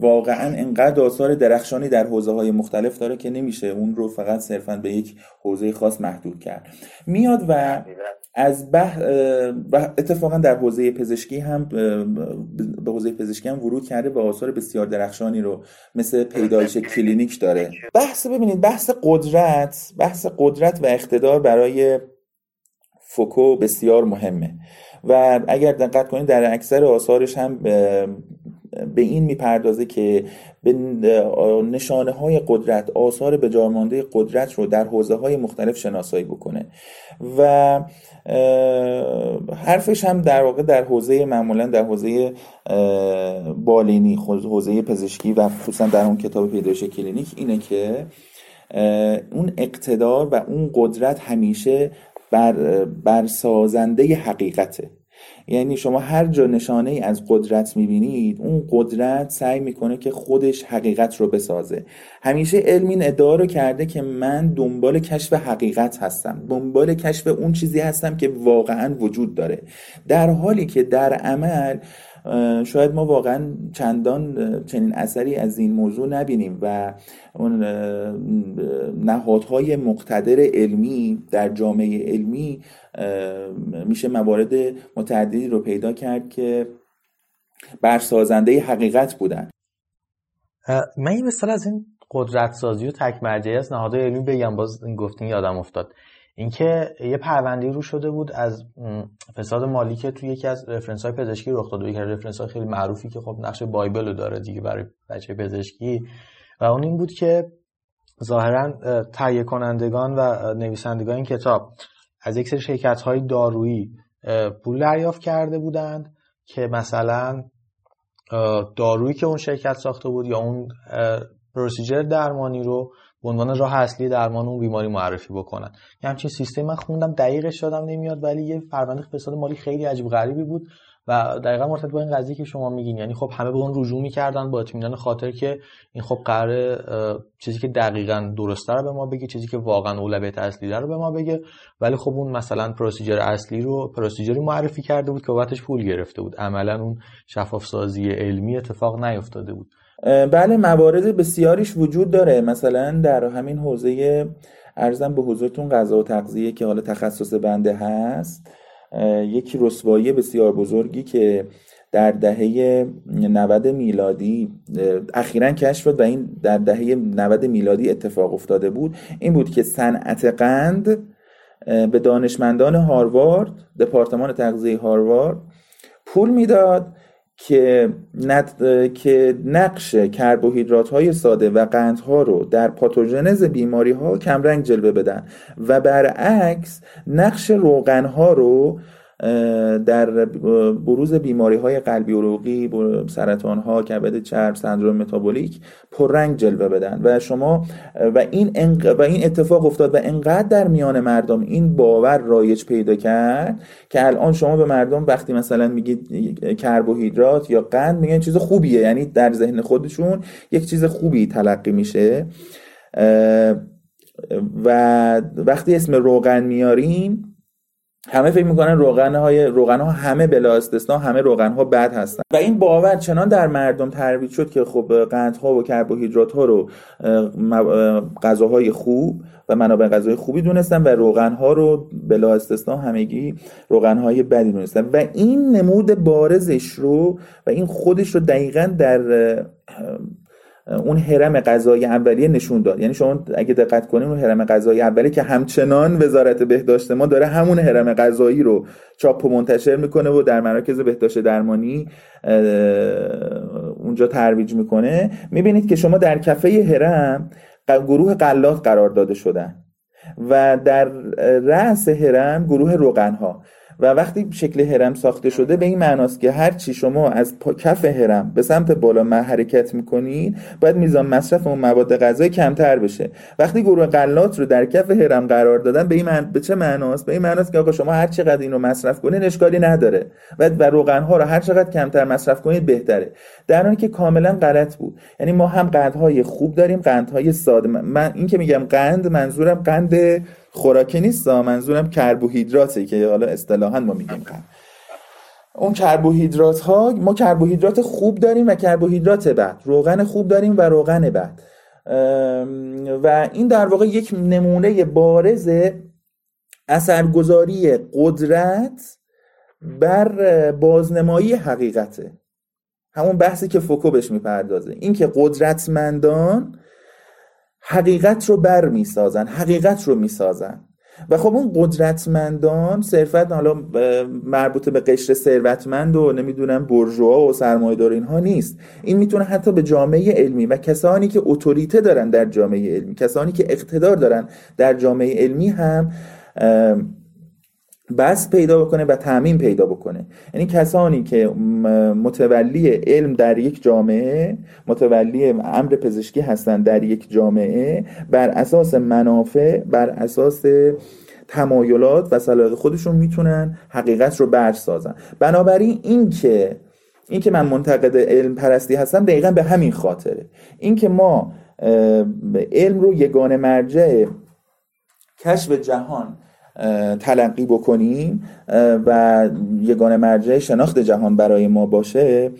واقعا انقدر آثار درخشانی در حوزه های مختلف داره که نمیشه اون رو فقط صرفا به یک حوزه خاص محدود کرد. میاد و از بح... اتفاقا در حوزه پزشکی هم به حوزه پزشکی هم ورود کرده و آثار بسیار درخشانی رو مثل پیدایش کلینیک داره. بحث ببینید بحث قدرت بحث قدرت و اقتدار برای فوکو بسیار مهمه. و اگر دقت کنید در اکثر آثارش هم به این می‌پردازه که به نشانه های قدرت آثار به جامانده قدرت رو در حوزه های مختلف شناسایی بکنه. و حرفش هم در واقع در حوزه معمولا در حوزه بالینی حوزه پزشکی و خصوصا در اون کتاب پیدایش کلینیک اینه که اون اقتدار و اون قدرت همیشه بر, سازنده حقیقته. یعنی شما هر جا نشانه ای از قدرت می‌بینید اون قدرت سعی می‌کنه که خودش حقیقت رو بسازه. همیشه علم این ادعا رو کرده که من دنبال کشف حقیقت هستم. دنبال کشف اون چیزی هستم که واقعا وجود داره. در حالی که در عمل شاید ما واقعا چندان چنین اثری از این موضوع نبینیم و اون نهادهای مقتدر علمی در جامعه علمی میشه موارد متعددی رو پیدا کرد که برسازنده حقیقت بودن. من یه مثال از این قدرت سازی و تک مرجعی از نهادهای علمی بگم باز گفتین یادم افتاد. اینکه یه پرونده رو شده بود از فساد مالی که توی یکی از رفرنس های پزشکی رخ داده یکی از رفرنس های خیلی معروفی که خب نقش بایبل رو داره دیگه برای بچه پزشکی. و اون این بود که ظاهرا تهیه کنندگان و نویسندگان این کتاب از یک سری شرکت های دارویی پول دریافت کرده بودند که مثلا دارویی که اون شرکت ساخته بود یا اون پروسیجر درمانی رو به عنوان راه اصلی درمان اون بیماری معرفی بکنن. یه همچین سیستم من خوندم دقیقش دادم نمیاد ولی یه پرونده فساد مالی خیلی عجیب غریبی بود و دقیقا مرتبط با این قضیه که شما میگین. یعنی خب همه به اون رجوع می‌کردن با اطمینان خاطر که این خب قرار چیزی که دقیقا درسته رو به ما بگه چیزی که واقعا اولویت اصلی رو به ما بگه. ولی خب اون مثلا پروسیجر اصلی رو پروسیجری معرفی کرده بود که بابتش پول گرفته بود. عملا اون شفاف سازی علمی اتفاق نیفتاده بود. بله موارد بسیاریش وجود داره. مثلا در همین حوزه ارزم به حضورتون غذا و تغذیه که حالا تخصص بنده هست یکی رسوایی بسیار بزرگی که در دهه 90 میلادی اخیرا کشف شد و این در دهه 90 میلادی اتفاق افتاده بود. این بود که صنعت قند به دانشمندان هاروارد دپارتمان تغذیه هاروارد پول می‌داد که, که نقش کربوهیدرات های ساده و قندها رو در پاتوژنز بیماری ها کمرنگ جلوه بدن و برعکس نقش روغن ها رو در بروز بیماری های قلبی عروقی سرطان ها کبد چرب سندروم متابولیک پررنگ جلوه بدن. و شما و این و این اتفاق افتاد و انقدر در میان مردم این باور رایج پیدا کرد که الان شما به مردم وقتی مثلا میگید کربوهیدرات یا قند میگن چیز خوبیه. یعنی در ذهن خودشون یک چیز خوبی تلقی میشه. و وقتی اسم روغن میاریم همه فکر می‌کنن روغن های روغن ها همه بلا استثنا همه روغن ها بد هستن. و این باور چنان در مردم ترویج شد که خب قندها و کربوهیدرات ها رو غذاهای خوب و منابع غذای خوبی دونستن و روغن ها رو بلا استثنا همگی روغن های بدی دونستن. و این نمود بارزش رو و این خودش رو دقیقا در اون حرم غذایی اولیه نشون داد. یعنی شما اگه دقت کنیم اون حرم غذایی اولیه که همچنان وزارت بهداشت ما داره همون حرم غذایی رو چاپ و منتشر می‌کنه و در مراکز بهداشت درمانی اونجا ترویج می‌کنه. می‌بینید که شما در کفه حرم گروه قلات قرار داده شدن و در رأس حرم گروه روغن ها و وقتی شکل هرم ساخته شده به این معناست که هر چی شما از کف هرم به سمت بالا حرکت می‌کنید باید میزان مصرف اون مواد غذایی کمتر بشه. وقتی گروه غلات رو در کف هرم قرار دادن به این من... به چه معناست؟ به این معناست که آقا شما هر چقدر این رو مصرف کنید اشکالی نداره. و و روغن ها رو هر چقدر کمتر مصرف کنید بهتره. در حالی که کاملا غلط بود. یعنی ما هم قندهای خوب داریم قندهای ساده. من این که میگم قند منظورم قند خوراکی نیست منظورم کربوهیدراته که حالا اصطلاحا ما میگیم اون کربوهیدرات ها ما کربوهیدرات خوب داریم و کربوهیدرات بد. روغن خوب داریم و روغن بد. و این در واقع یک نمونه بارز اثرگذاری قدرت بر بازنمایی حقیقته. همون بحثی که فوکو بهش می‌پردازه. اینکه قدرتمندان حقیقت رو بر می‌سازن حقیقت رو می‌سازن و خب اون قدرتمندان صرفت حالا مربوط به قشر ثروتمند و نمی‌دونم برجوها و سرمایه‌دار اینها نیست. این می‌تونه حتی به جامعه علمی و کسانی که اتوریته دارن در جامعه علمی کسانی که اقتدار دارن در جامعه علمی هم بس پیدا بکنه و تعمین پیدا بکنه. یعنی کسانی که متولی علم در یک جامعه متولی امر پزشکی هستند در یک جامعه بر اساس منافع بر اساس تمایلات و صلاح خودشون می‌تونن حقیقت رو برسازن. بنابراین این که این که من منتقد علم پرستی هستم دقیقا به همین خاطره. این که ما علم رو یگان مرجع کشف جهان تلقی بکنیم و یگان مرجع شناخت جهان برای ما باشه.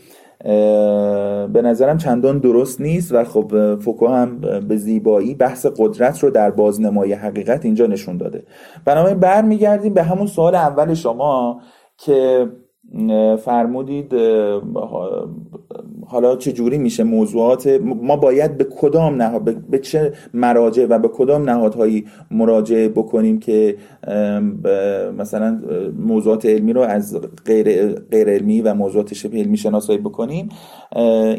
به نظرم چندان درست نیست و خب فوکو هم به زیبایی بحث قدرت رو در بازنمای حقیقت اینجا نشون داده. بنابراین برمیگردیم به همون سوال اول شما که فرمودید حالا چه جوری میشه موضوعات؟ ما باید به کدام نهاد به چه مراجع و به کدام نهادهایی مراجعه بکنیم که مثلا موضوعات علمی رو از غیر, غیر علمی و موضوعات شبه علمی شناسایی بکنیم؟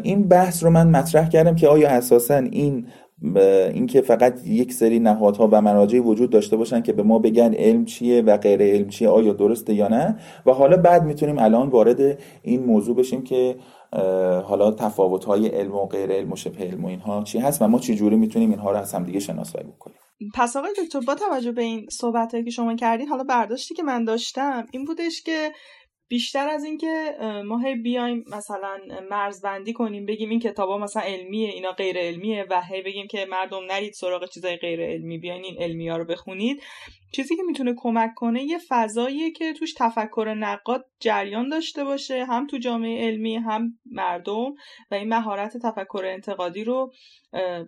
این بحث رو من مطرح کردم که آیا اساسا این اینکه فقط یک سری نهادها و مراجع وجود داشته باشن که به ما بگن علم چیه و غیر علم چیه آیا درسته یا نه؟ و حالا بعد می‌تونیم الان وارد این موضوع بشیم که حالا تفاوت های علم و غیر علم و شبه علم و اینها چی هست و ما چی جوری می‌تونیم اینها رو از هم دیگه شناسایی بکنیم؟ پس آقای دکتر با توجه به این صحبت که شما کردین حالا برداشتی که من داشتم این بودش که بیشتر از اینکه ما هی بیایم مثلا مرزبندی کنیم بگیم این کتابا مثلا علمیه اینا غیر علمیه و هی بگیم که مردم نرید سراغ چیزای غیر علمی بیاین این علمی ها رو بخونید. چیزی که می‌تونه کمک کنه یه فضاییه که توش تفکر نقاد جریان داشته باشه هم تو جامعه علمی هم مردم و این مهارت تفکر انتقادی رو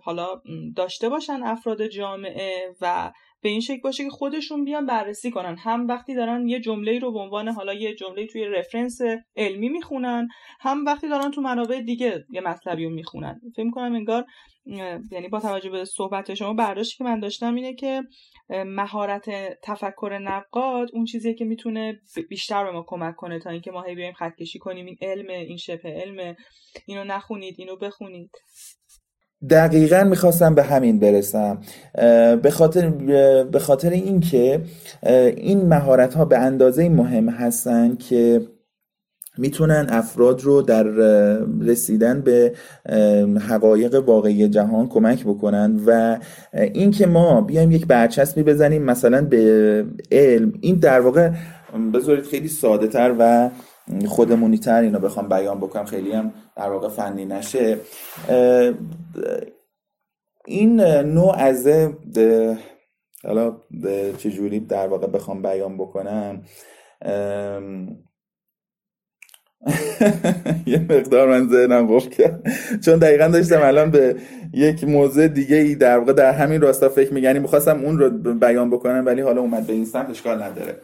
حالا داشته باشن افراد جامعه و به این شکل باشه که خودشون بیان بررسی کنن. هم وقتی دارن یه جمله رو به عنوان حالا یه جمله توی رفرنس علمی می‌خونن هم وقتی دارن تو منابع دیگه یه مطلبی رو می‌خونن. فکر می‌کنم انگار یعنی با توجه به صحبت شما برداشتی که من داشتم اینه که مهارت تفکر نقاد اون چیزیه که می‌تونه بیشتر به ما کمک کنه تا اینکه ما هی بیایم خطکشی کنیم. این علم این شبه علم. اینو نخونید اینو بخونید. دقیقا می‌خواستم به همین برسم. به خاطر به خاطر اینکه این مهارت ها به اندازه مهم هستن که می‌تونن افراد رو در رسیدن به حقایق واقعی جهان کمک بکنن و اینکه ما بیایم یک برچسبی بزنیم مثلا به علم. این در واقع بذارید خیلی ساده تر و خودمونی تر اینو بخوام بیان بکنم خیلی هم در واقع فنی نشه. این نوع از حالا چجوری در واقع بخوام بیان بکنم؟ [LAUGHS] یه مقدار من ذهنم گفت کرد. چون دقیقا داشتم الان به یک موضوع دیگه ای در واقع در همین راستا فکر میگنی می‌خواستم اون رو بیان بکنم ولی حالا اومد به این سمت اشکال نداره.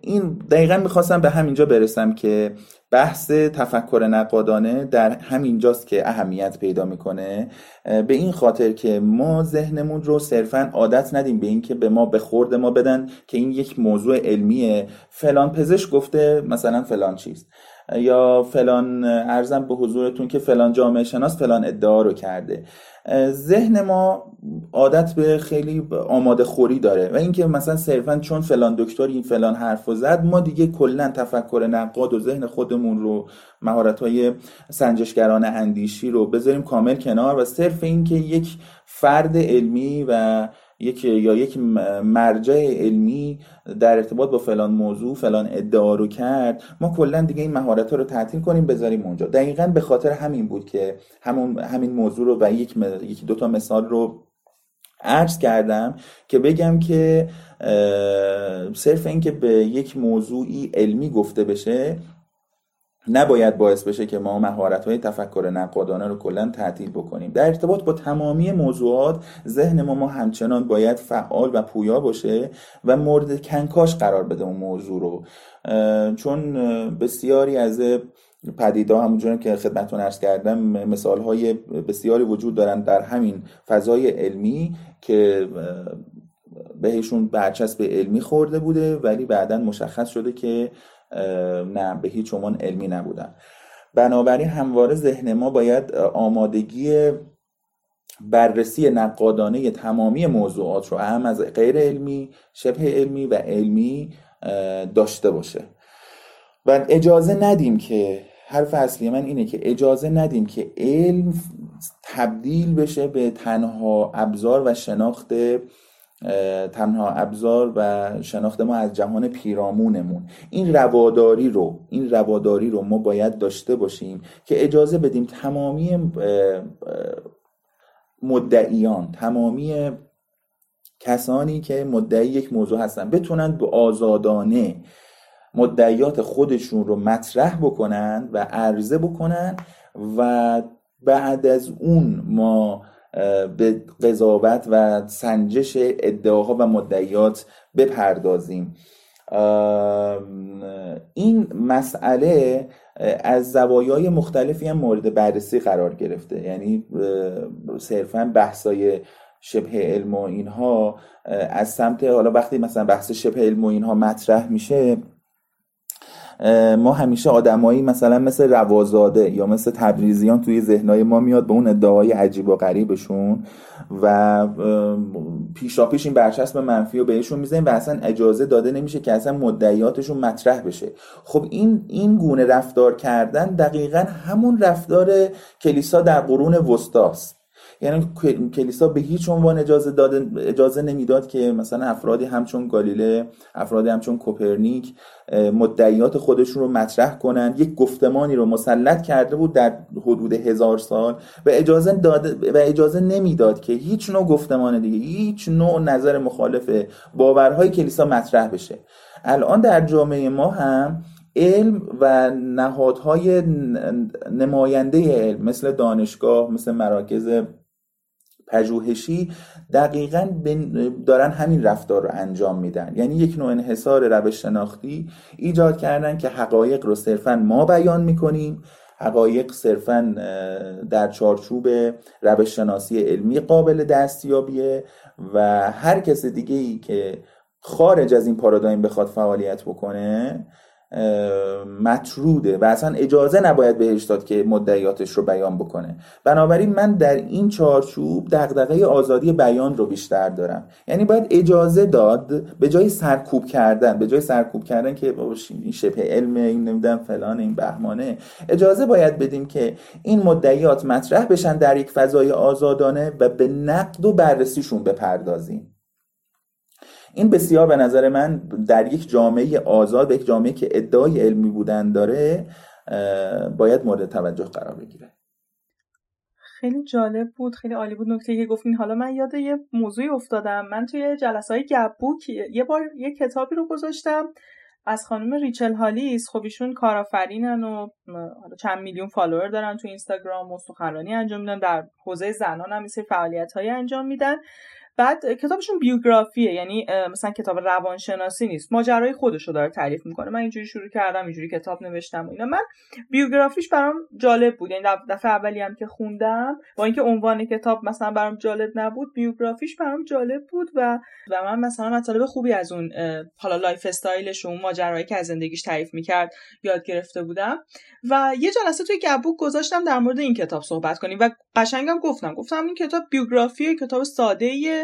این دقیقا می‌خواستم به همینجا برسم که بحث تفکر نقادانه در همینجاست که اهمیت پیدا می‌کنه. به این خاطر که ما ذهنمون رو صرفا عادت ندیم به اینکه به ما به خورد ما بدن که این یک موضوع علمیه. فلان پزشک گفته مثلا فلان چیز یا فلان ارزم به حضورتون که فلان جامعه شناس فلان ادعا رو کرده. ذهن ما عادت به خیلی آماده خوری داره و اینکه مثلا صرفا چون فلان دکتر این فلان حرف زد ما دیگه کلا تفکر نقاد و ذهن خودمون رو مهارت های سنجشگران اندیشی رو بذاریم کامل کنار و صرف اینکه یک فرد علمی و یک یا یک مرجع علمی در ارتباط با فلان موضوع فلان ادعا رو کرد. ما کلا دیگه این مهارت ها رو تعطیل کنیم بذاریم اونجا. دقیقا به خاطر همین بود که همون همین موضوع رو و یک یکی دو تا مثال رو عرض کردم که بگم که صرف اینکه به یک موضوعی علمی گفته بشه نباید باعث بشه که ما مهارت های تفکر نقادانه رو کلا تعطیل بکنیم. در ارتباط با تمامی موضوعات ذهن ما ما همچنان باید فعال و پویا باشه و مورد کنکاش قرار بده اون موضوع رو. چون بسیاری از پدیده همونجوری که خدمتتون ارز کردم مثال های بسیاری وجود دارن در همین فضای علمی که بهشون برچسب علمی خورده بوده ولی بعدا مشخص شده که نه به هیچ عنوان علمی نبودن. بنابراین همواره ذهن ما باید آمادگی بررسی نقادانه تمامی موضوعات رو هم از غیر علمی شبه علمی و علمی داشته باشه. و اجازه ندیم که حرف اصلی من اینه که اجازه ندیم که علم تبدیل بشه به تنها ابزار و شناخت تنها ابزار و شناخت ما از جهان پیرامونمون. این رواداری رو این رواداری رو ما باید داشته باشیم که اجازه بدیم تمامی مدعیان تمامی کسانی که مدعی یک موضوع هستن بتونن به آزادانه مدعیات خودشون رو مطرح بکنن و عرضه بکنن و بعد از اون ما به قضاوت و سنجش ادعاها و مدعیات بپردازیم. این مسئله از زوایای مختلفی هم مورد بررسی قرار گرفته. یعنی صرفا بحثای شبه علم و اینها از سمت حالا وقتی مثلا بحث شبه علم و اینها مطرح میشه ما همیشه آدمایی مثلا مثل روازاده یا مثل تبریزیان توی ذهنهای ما میاد به اون ادعای عجیب و غریبشون و پیشا پیش این برچسب منفی رو بهشون می‌زنیم و اصلا اجازه داده نمیشه که اصلا مدعیاتشون مطرح بشه. خب این این گونه رفتار کردن دقیقا همون رفتار کلیسا در قرون وسطاست. یعنی کلیسا به هیچ عنوان اجازه داده اجازه نمی‌داد که مثلا افرادی همچون گالیله افرادی همچون کوپرنیک مدعیات خودشون رو مطرح کنن. یک گفتمانی رو مسلط کرده بود در حدود هزار سال و اجازه داده و اجازه نمی‌داد که هیچ نوع گفتمان دیگه هیچ نوع نظر مخالف باورهای کلیسا مطرح بشه. الان در جامعه ما هم علم و نهادهای نماینده علم مثل دانشگاه مثل مراکز پژوهشی دقیقا دارن همین رفتار رو انجام میدن. یعنی یک نوع انحصار روش شناختی ایجاد کردن که حقایق رو صرفا ما بیان می‌کنیم حقایق صرفا در چارچوب روش شناسی علمی قابل دستیابیه و هر کس دیگه ای که خارج از این پارادایم بخواد فعالیت بکنه مطروده و اصلا اجازه نباید بهش داد که مدعیاتش رو بیان بکنه. بنابراین من در این چارچوب دغدغه آزادی بیان رو بیشتر دارم. یعنی باید اجازه داد به جای سرکوب کردن به جای سرکوب کردن که این شبه علم این نمی‌دونم فلان این بهمانه. اجازه باید بدیم که این مدعیات مطرح بشن در یک فضای آزادانه و به نقد و بررسیشون بپردازیم. این بسیار به نظر من در یک جامعه آزاد یک جامعه که ادعای علمی بودن داره باید مورد توجه قرار بگیره. خیلی جالب بود خیلی عالی بود نکته که گفتین. حالا من یاد یه موضوعی افتادم. من توی جلسه های گبوک یه بار یه کتابی رو گذاشتم از خانم ریچل هالیس. خب ایشون کارآفرینن و چند میلیون فالوور دارن تو اینستاگرام و سخنرانی انجام میدن. در حوزه زنان هم فعالیت های انجام میدن. بعد کتابشون بیوگرافیه یعنی مثلا کتاب روانشناسی نیست. ماجرای خودش رو داره تعریف می‌کنه. من اینجوری شروع کردم اینجوری کتاب نوشتم و اینا. من بیوگرافیش برام جالب بود. یعنی دفعه اولی هم که خوندم با اینکه عنوان کتاب مثلا برام جالب نبود بیوگرافیش برام جالب بود و و من مثلا مطالب خوبی از اون حالا lifestyle ش و ماجرایی که از زندگیش تعریف می‌کرد یاد گرفته بودم. و یه جلسه توی گبوک گذاشتم در مورد این کتاب صحبت کنیم. و قشنگم گفتم. گفتم این کتاب بیوگرافی کتاب ساده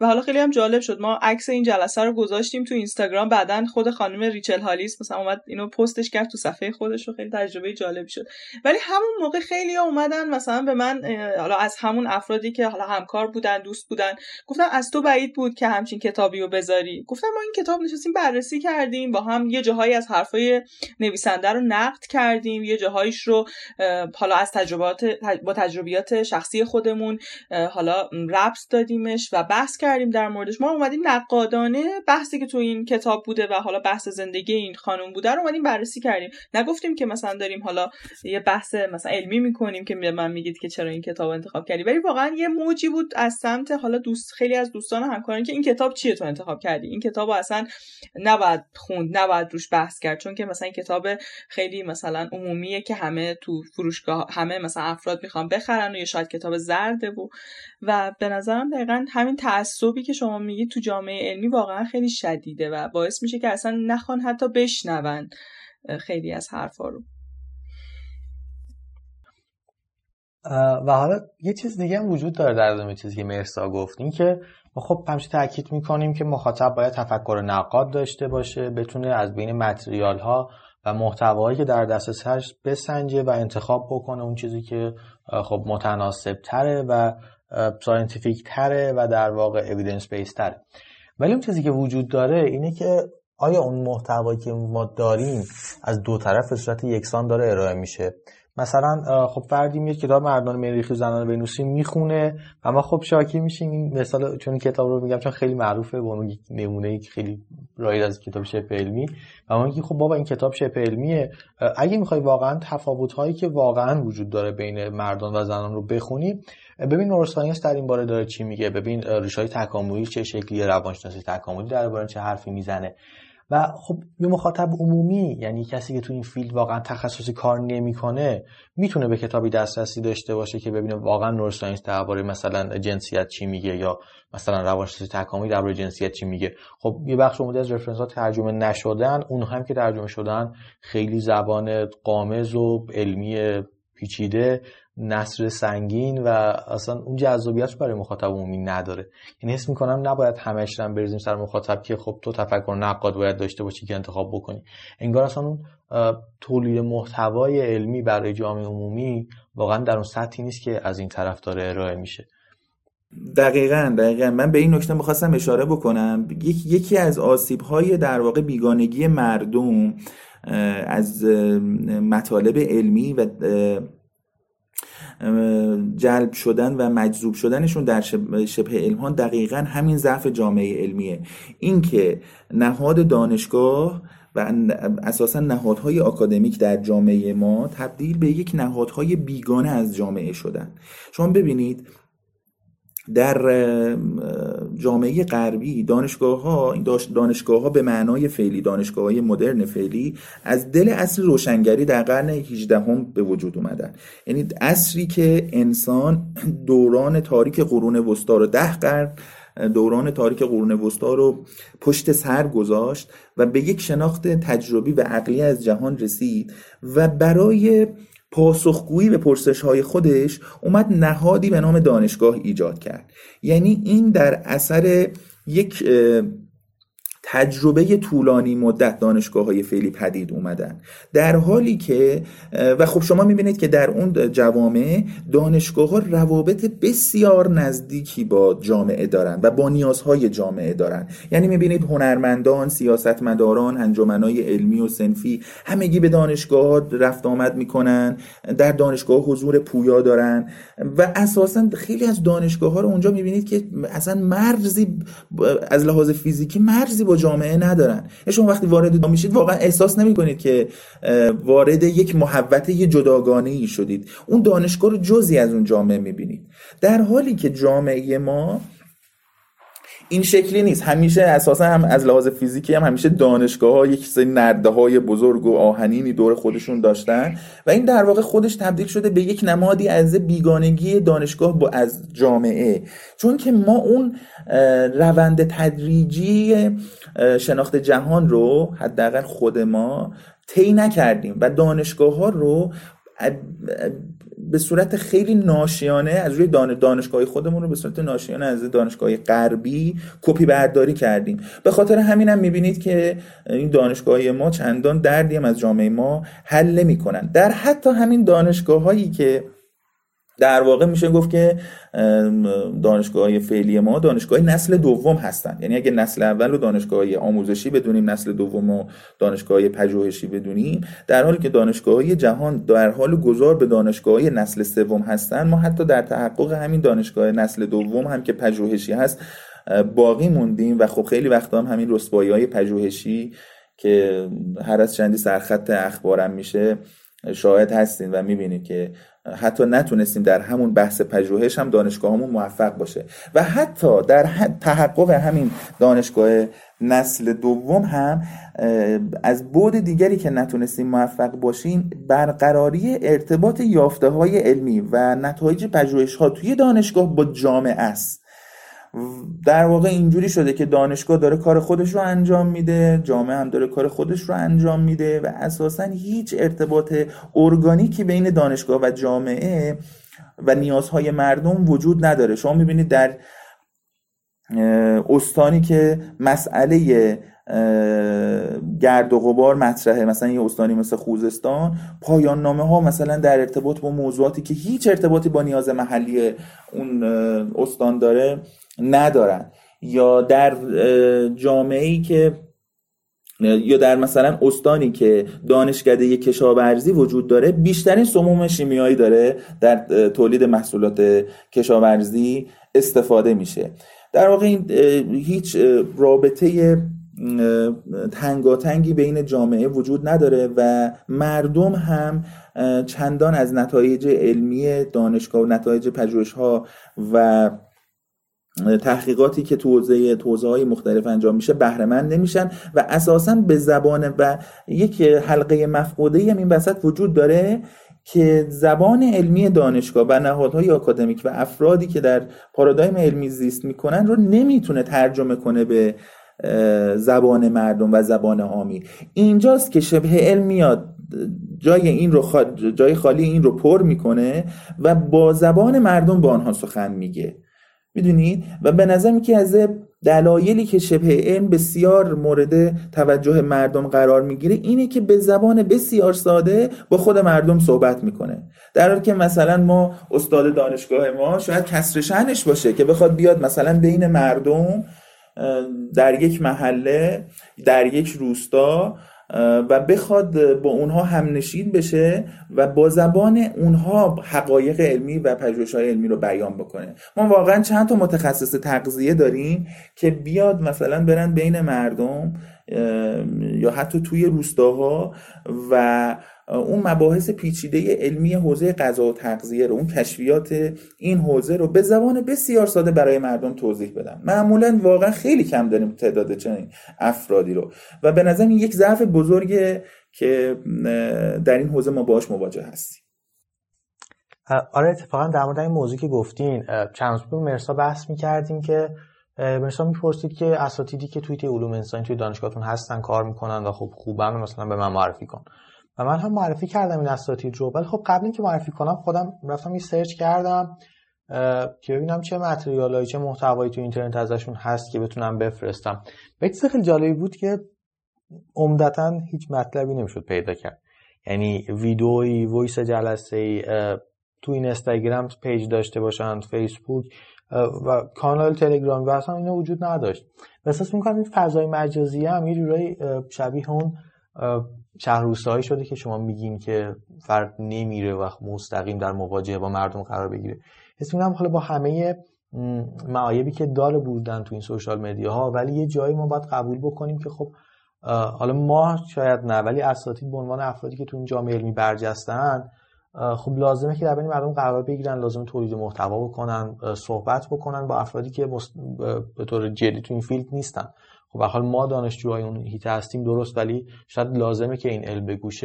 و حالا خیلی هم جالب شد. ما عکس این جلسه رو گذاشتیم تو اینستاگرام. بعدا خود خانم ریچل هالیس مثلا اومد اینو پستش کرد تو صفحه خودش و خیلی تجربه جالب شد. ولی همون موقع خیلی اومدن مثلا به من حالا از همون افرادی که حالا همکار بودن دوست بودن گفتم از تو بعید بود که همچین کتابی رو بذاری. گفتم ما این کتاب نشستیم بررسی کردیم. با هم یه جاهایی از حرفای نویسنده رو نقد کردیم. یه جاهایش رو حالا از تجربات با تجربیات شخصی خودمون حالا ربط دادیمش و بحث کردیم در موردش. ما اومدیم نقادانه بحثی که تو این کتاب بوده و حالا بحث زندگی این خانم بوده رو اومدیم بررسی کردیم. نگفتیم که مثلا داریم حالا یه بحث مثلا علمی می‌کنیم که من میگید که چرا این کتاب انتخاب کردی. ولی واقعا یه موجی بود از سمت حالا دوست خیلی از دوستان همکاران که این کتاب چیه تو انتخاب کردی؟ این کتاب اصلا نباید خوند نباید روش بحث کرد. چون که مثلا کتاب خیلی مثلا عمومیه که همه تو فروشگاه همه مثلا افراد می‌خوان بخرن و یا شاید کتاب زرده و و به نظرم دقیقا همین تعصبی که شما میگید تو جامعه علمی واقعا خیلی شدیده و باعث میشه که اصلا نخوان حتی بشنون خیلی از حرفا رو. و حالا یه چیز دیگه هم وجود داره در ادامه چیزی که مرسا گفت این که ما خب همیشه تاکید می‌کنیم که مخاطب باید تفکر نقاد داشته باشه بتونه از بین material ها و محتوایی که در دسترسش بسنجه و انتخاب بکنه اون چیزی که خب متناسب تره و scientific تره و در واقع evidence based تره ولی اون چیزی که وجود داره اینه که آیا اون محتوایی که ما داریم از دو طرف به صورت یکسان داره ارائه میشه؟ مثلا خب فردی میاد کتاب مردان مریخی و زنان ونوسی می‌خونه و ما خب شاکی میشیم. این مثال چون کتاب رو میگم چون خیلی معروفه به عنوان نمونه خیلی رایج از کتاب شبه علمی. و ما خب بابا این کتاب شبه علمیه. اگه می‌خوای واقعا تفاوت هایی که واقعا وجود داره بین مردان و زنان رو بخونی ببین neuroscience در این باره داره چی میگه. ببین ریشه های تکاملی چه شکلی روانشناسی تکاملی درباره چه حرفی می‌زنه. و خب یه مخاطب عمومی یعنی کسی که تو این field واقعا تخصصی کار نمی‌کنه می‌تونه به کتابی دسترسی داشته باشه که ببینه واقعا neuroscience درباره مثلا جنسیت چی میگه یا مثلا روانشناسی تکاملی درباره جنسیت چی میگه. خب یه بخش عمده از reference ها ترجمه نشدن اون هم که ترجمه شدن خیلی زبان غامض و علمی پیچیده نصر سنگین و اصلا اون جذابیت برای مخاطب عمومی نداره. یعنی حس می‌کنم نباید همش هم بریزیم سر مخاطب که خب تو تفکر نقاد باید داشته باشی که انتخاب بکنی. انگار اصلا اون تولید محتوای علمی برای جامعه عمومی واقعا در اون سطحی نیست که از این طرف داره ارائه میشه. دقیقا دقیقا. من به این نکته می‌خواستم اشاره بکنم. یکی از آسیب های در واقع بیگانگی مردم از مطالب علمی و جلب شدن و مجذوب شدنشون در شبه علم دقیقا همین ضعف جامعه علمیه. اینکه نهاد دانشگاه و اساسا نهادهای آکادمیک در جامعه ما تبدیل به یک نهادهای بیگانه از جامعه شدن. شما ببینید در جامعه غربی دانشگاه ها دانشگاه ها به معنای فعلی دانشگاه های مدرن فعلی از دل اصل روشنگری در قرن 18 هم به وجود اومدن. یعنی اصری که انسان دوران تاریک قرون وسطا رو ده قرن دوران تاریک قرون وسطا رو پشت سر گذاشت و به یک شناخت تجربی و عقلی از جهان رسید و برای پاسخگویی به پرسش های خودش اومد نهادی به نام دانشگاه ایجاد کرد. یعنی این در اثر یک تجربه طولانی مدت دانشگاه های فعلی پدید اومدن. در حالی که و خب شما می‌بینید که در اون جوامع دانشگاه ها روابط بسیار نزدیکی با جامعه دارن و با نیازهای جامعه دارن. یعنی می‌بینید هنرمندان سیاستمداران انجمنهای علمی و سنفی همگی به دانشگاه ها رفت آمد می‌کنن. در دانشگاه حضور پویا دارن و اساسا خیلی از دانشگاه ها رو اونجا می‌بینید که اصلا مرزی از لحاظ فیزیکی مرزی با جامعه ندارن. شما وقتی وارد میشید واقعا احساس نمی کنید که وارد یک محوطه جداگانه ای شدید. اون دانشگاه رو جزی از اون جامعه می‌بینید. در حالی که جامعه ما این شکلی نیست. همیشه اساسا هم از لحاظ فیزیکی هم همیشه دانشگاه ها یک سری نرده های بزرگ و آهنینی دور خودشون داشتن و این در واقع خودش تبدیل شده به یک نمادی از بیگانگی دانشگاه با از جامعه. چون که ما اون روند تدریجی شناخت جهان رو حداقل خود ما طی نکردیم و دانشگاه ها رو به صورت خیلی ناشیانه از روی دانشگاه خودمون رو به صورت ناشیانه از دانشگاه غربی کپی برداری کردیم. به خاطر همین هم می‌بینید که این دانشگاه ما چندان دردی هم از جامعه ما حل نمی‌کنن. در حتی همین دانشگاه هایی که در واقع میشه گفت که دانشگاه فعلی ما دانشگاه نسل دوم هستن. یعنی اگه نسل اول رو دانشگاه آموزشی بدونیم نسل دوم و دانشگاه پژوهشی بدونیم در حالی که دانشگاه جهان در حال گذار به دانشگاه نسل سوم هستن ما حتی در تحقق همین دانشگاه نسل دوم هم که پژوهشی هست باقی موندیم و خب خیلی وقتا هم همین رسوایی های پژوهشی که هر از چندی سرخط اخبارم میشه شاهد هستین و می‌بینید که حتی نتونستیم در همون بحث پژوهش هم دانشگاهمون موفق باشه. و حتی در تحقق همین دانشگاه نسل دوم هم از بود دیگری که نتونستیم موفق باشیم برقراری ارتباط یافته های علمی و نتایج پژوهش ها توی دانشگاه با جامعه است. در واقع اینجوری شده که دانشگاه داره کار خودش رو انجام میده جامعه هم داره کار خودش رو انجام میده و اساسا هیچ ارتباط ارگانیکی بین دانشگاه و جامعه و نیازهای مردم وجود نداره. شما می‌بینید در استانی که مسئله گرد و غبار مطرحه مثلا یه استانی مثل خوزستان پایان نامه ها مثلا در ارتباط با موضوعاتی که هیچ ارتباطی با نیاز محلی اون استان داره ندارن. یا در جامعه ای که یا در مثلا استانی که دانشکده کشاورزی وجود داره بیشترین سموم شیمیایی داره در تولید محصولات کشاورزی استفاده میشه. در واقع این هیچ رابطه تنگاتنگی بین جامعه وجود نداره و مردم هم چندان از نتایج علمی دانشگاه و نتایج پژوهش ها و تحقیقاتی که تو حوزه های مختلف انجام میشه بهره نمیشن و اساسا به زبان و یک حلقه مفقوده هم این وسط وجود داره که زبان علمی دانشگاه و نهادهای آکادمیک و افرادی که در پارادایم علمی زیست می‌کنن رو نمی‌تونه ترجمه کنه به زبان مردم و زبان عامی. اینجاست که شبه علم میاد جای این رو جای خالی این رو پر می‌کنه و با زبان مردم با آنها سخن میگه. می‌دونید و به نظر که از دلایلی که شبه علم بسیار مورد توجه مردم قرار می‌گیره اینه که به زبان بسیار ساده با خود مردم صحبت می‌کنه. در حالی که مثلا ما استاد دانشگاه ما شاید کسر شنش باشه که بخواد بیاد مثلا بین مردم در یک محله در یک روستا و بخواد با اونها همنشین بشه و با زبان اونها حقایق علمی و پژوهش های علمی رو بیان بکنه. ما واقعا چند تا متخصص تغذیه داریم که بیاد مثلا برن بین مردم یا حتی توی روستاها و اون مباحث پیچیده علمی حوزه غذا و تغذیه رو اون کشفیات این حوزه رو به زبان بسیار ساده برای مردم توضیح بدن معمولا واقعا خیلی کم داریم تعداد چنین افرادی رو. و به نظر یک ضعف بزرگه که در این حوزه ما باش مواجه هستیم. آره اتفاقا در مورد این موضوع که گفتین چند روز مرسا بحث می‌کردیم که مرسا می‌پرسید که اساتیدی که توی علوم انسانی توی دانشگاهتون هستن کار می‌کنن و خب خوبن مثلا به من معرفی کن. و من هم معرفی کردم این اساتید رو. ولی خب قبل اینکه معرفی کنم خودم رفتم یه سرچ کردم که ببینم چه متریالایی چه محتوایی تو اینترنت ازشون هست که بتونم بفرستم. و خیلی جالبی بود که عمدتا هیچ مطلبی نمی‌شد پیدا کرد. یعنی ویدئویی voice جلسه ای تو این اینستاگرام page داشته باشن فیسبوک و کانال تلگرام و اصلا اینا وجود نداشت. و احساس می‌کنم این فضای مجازی هم یه جورایی شبیه اون شهر روستایی شده که شما میگین که فرد نمیره و مستقیم در مواجهه با مردم قرار بگیره. حس می‌کنم حالا با همه معایبی که داره بودن تو این social media ها ولی یه جایی ما باید قبول بکنیم که خب حالا ما شاید نه ولی اساتید به عنوان افرادی که تو این جامعه علمی برجستن خب لازمه که در بین مردم قرار بگیرن لازم تولید محتوا بکنن صحبت بکنن با افرادی که به طور جدی تو این field نیستن. خب حال ما دانشجوهای اون حیطه هستیم درست ولی شاید لازمه که این علم به گوش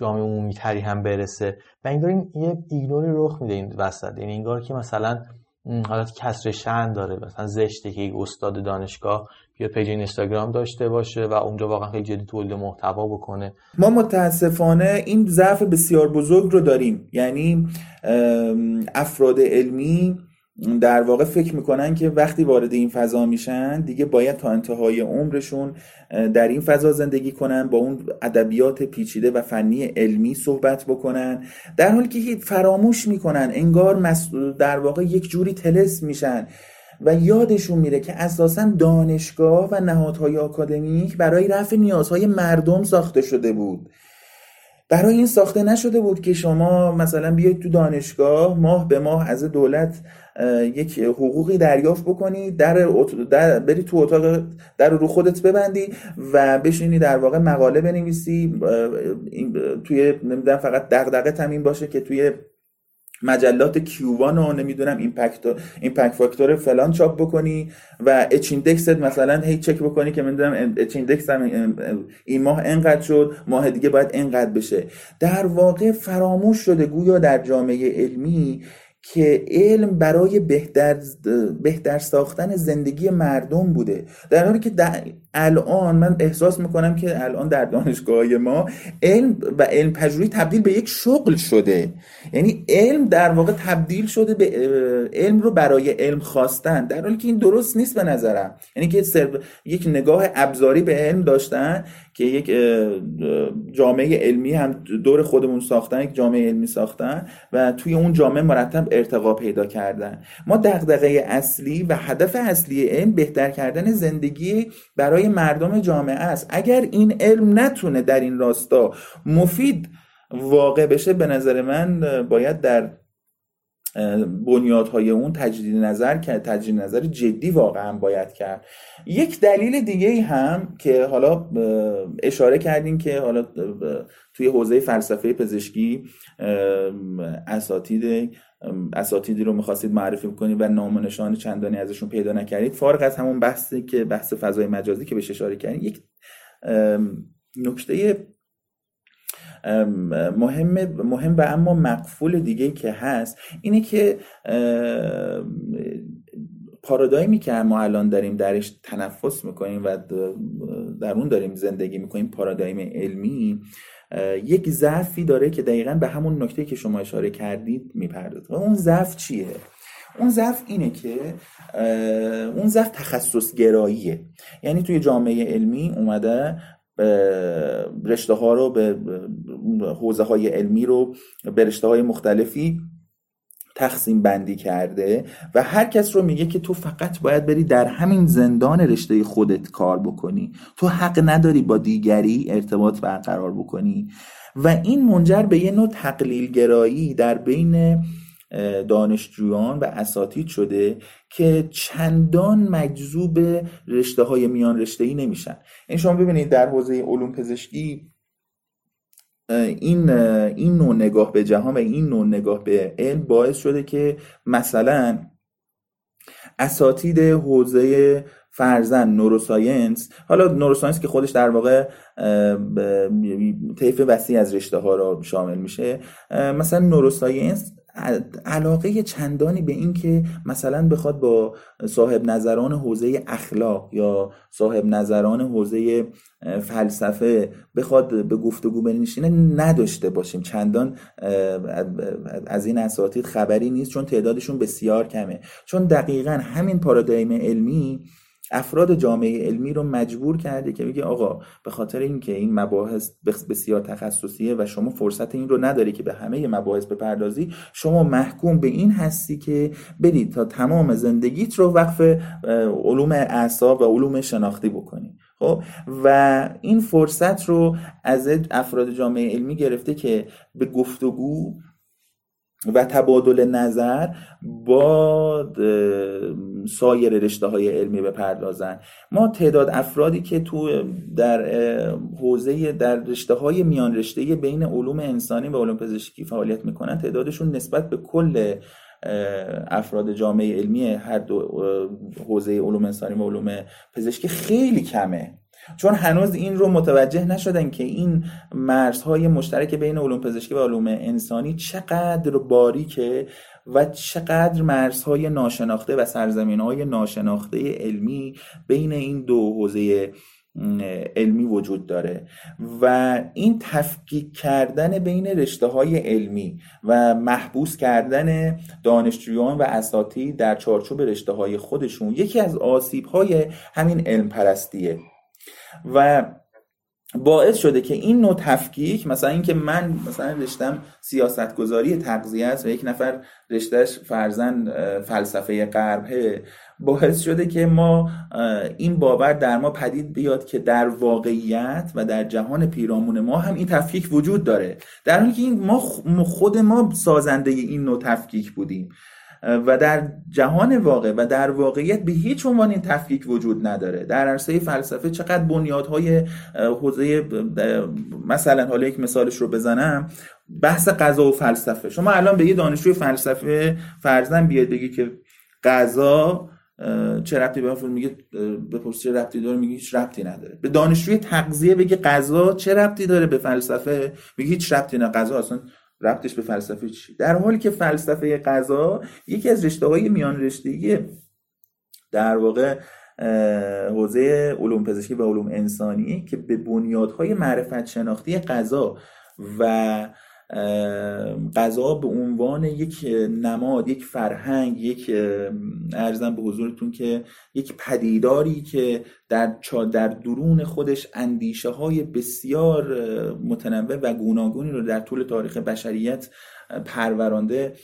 جامعه عمومی تری هم برسه. و انگار این یه ایگنوری رخ میده این وسط. یعنی انگار که مثلا حالت کسر شن داره. مثلا زشته که یک استاد دانشگاه بیا پیج اینستاگرام داشته باشه و اونجا واقعا خیلی جدی تولید محتوا بکنه. ما متاسفانه این ضعف بسیار بزرگ رو داریم. یعنی افراد علمی در واقع فکر می‌کنن که وقتی وارد این فضا میشن دیگه باید تا انتهای عمرشون در این فضا زندگی کنن با اون ادبیات پیچیده و فنی علمی صحبت بکنن. در حالی که فراموش می‌کنن انگار در واقع یک جوری تلس میشن و یادشون میره که اساسا دانشگاه و نهادهای آکادمیک برای رفع نیازهای مردم ساخته شده بود. برای این ساخته نشده بود که شما مثلا بیاید تو دانشگاه ماه به ماه از دولت یک حقوقی دریافت بکنی در, در بری تو اتاق در رو خودت ببندی و بشینی در واقع مقاله بنویسی توی نمی‌دونم فقط دغدغه‌ت این باشه که توی مجلات Q1 و نمی‌دونم impact impact factor فلان چاپ بکنی و H-index ت مثلا هی چک بکنی که می‌دونم H-index این ماه انقدر شد ماه دیگه باید انقدر بشه. در واقع فراموش شده گویا در جامعه علمی که علم برای بهتر, بهتر ساختن زندگی مردم بوده. در حالی که الان من احساس می‌کنم که الان در دانشگاه ما علم و علم پژوهی تبدیل به یک شغل شده. یعنی علم در واقع تبدیل شده به علم رو برای علم خواستن. در حالی که این درست نیست به نظرم. یعنی که یک نگاه ابزاری به علم داشتن که یک جامعه علمی هم دور خودمون ساختن یک جامعه علمی ساختن و توی اون جامعه مرتب ارتقا پیدا کردن. ما دغدغه اصلی و هدف اصلی علم بهتر کردن زندگی برای مردم جامعه است. اگر این علم نتونه در این راستا مفید واقع بشه به نظر من باید در بنیادهای اون تجدید نظر کرد تجدید نظر جدی واقعا باید کرد. یک دلیل دیگه هم که حالا اشاره کردیم که حالا توی حوزه فلسفه پزشکی اساتید اساتیدی رو می‌خواستید معرفی کنید و نام و نشان چندانی ازشون پیدا نکردید فارغ از همون بحثی که بحث فضای مجازی که بهش اشاره کردید یک نکته مهم مهم و اما مقفول دیگه که هست اینه که پارادایمی که ما الان داریم درش تنفس می‌کنیم و در اون داریم زندگی می‌کنیم پارادایم علمی یک ضعفی داره که دقیقا به همون نکته که شما اشاره کردید می‌پردازه. و اون ضعف چیه؟ اون ضعف اینه که اون ضعف تخصص گراییه یعنی توی جامعه علمی اومده رشته ها رو به حوزه های علمی رو به رشته های مختلفی تقسیم بندی کرده و هر کس رو میگه که تو فقط باید بری در همین زندان رشته خودت کار بکنی. تو حق نداری با دیگری ارتباط برقرار بکنی. و این منجر به یه نوع تقلیل گرایی در بین دانشجویان و اساتید شده که چندان مجذوب رشته های میان رشته ای نمیشن. این شما ببینید در حوزه علوم پزشکی این این نوع نگاه به جهان و این نوع نگاه به علم باعث شده که مثلا اساتید حوزه فرزن نوروساینس حالا نوروساینس که خودش در واقع طیف وسیع از رشته ها را شامل میشه مثلا نوروساینس علاقه چندانی به این که مثلا بخواد با صاحب نظران حوزه اخلاق یا صاحب نظران حوزه فلسفه بخواد به گفتگو بنشینه نداشته باشیم. چندان از این اساتید خبری نیست چون تعدادشون بسیار کمه. چون دقیقا همین پارادایم علمی افراد جامعه علمی رو مجبور کرده که بگه آقا به خاطر اینکه این مباحث بسیار تخصصیه و شما فرصت این رو نداری که به همه مباحث بپردازی شما محکوم به این هستی که برید تا تمام زندگیت رو وقف علوم اعصاب و علوم شناختی بکنی. خب؟ و این فرصت رو از افراد جامعه علمی گرفته که به گفتگو و تبادل نظر با سایر رشته های علمی بپردازن ما تعداد افرادی که تو در حوزه در رشته های میان رشته بین علوم انسانی و علوم پزشکی فعالیت می‌کنن تعدادشون نسبت به کل افراد جامعه علمی هر دو حوزه علوم انسانی و علوم پزشکی خیلی کمه. چون هنوز این رو متوجه نشدن که این مرزهای مشترک بین علوم پزشکی و علوم انسانی چقدر باریکه و چقدر مرزهای ناشناخته و سرزمین ناشناخته علمی بین این دو حوزه علمی وجود داره. و این تفکیک کردن بین رشته های علمی و محبوس کردن دانشجویان و اساتید در چارچوب رشته های خودشون یکی از آسیب های همین علم پرستیه. و باعث شده که این نوع تفکیک مثلا اینکه من مثلا رشتم سیاستگذاری تغذیه است و یک نفر رشتهش فرزن فلسفه غربه باعث شده که ما این باور در ما پدید بیاد که در واقعیت و در جهان پیرامون ما هم این تفکیک وجود داره. در حالی که ما خود ما سازنده این نوع تفکیک بودیم. و در جهان واقع و در واقعیت به هیچ عنوان این تفکیک وجود نداره. در عرصه فلسفه چقدر بنیادهای حوزه مثلا حالا یک مثالش رو بزنم. بحث قضا و فلسفه. شما الان به یه دانشجوی فلسفه فرزن بیاد بگی که قضا چه ربطی به میگه؟ بپرس چه ربطی داره میگه هیچ ربطی نداره. به دانشجوی تغذیه بگه قضا چه ربطی داره به فلسفه؟ میگه هیچ ربطی نه قضا اصلا ربطش به فلسفه چی؟ در حالی که فلسفه قضا یکی از رشته های میان رشتگی در واقع حوزه علوم پزشکی و علوم انسانی که به بنیادهای معرفت شناختی قضا و غذا به عنوان یک نماد یک فرهنگ یک ارزم به حضورتون که یک پدیداری که در در درون خودش اندیشه های بسیار متنوع و گوناگونی رو در طول تاریخ بشریت پرورانده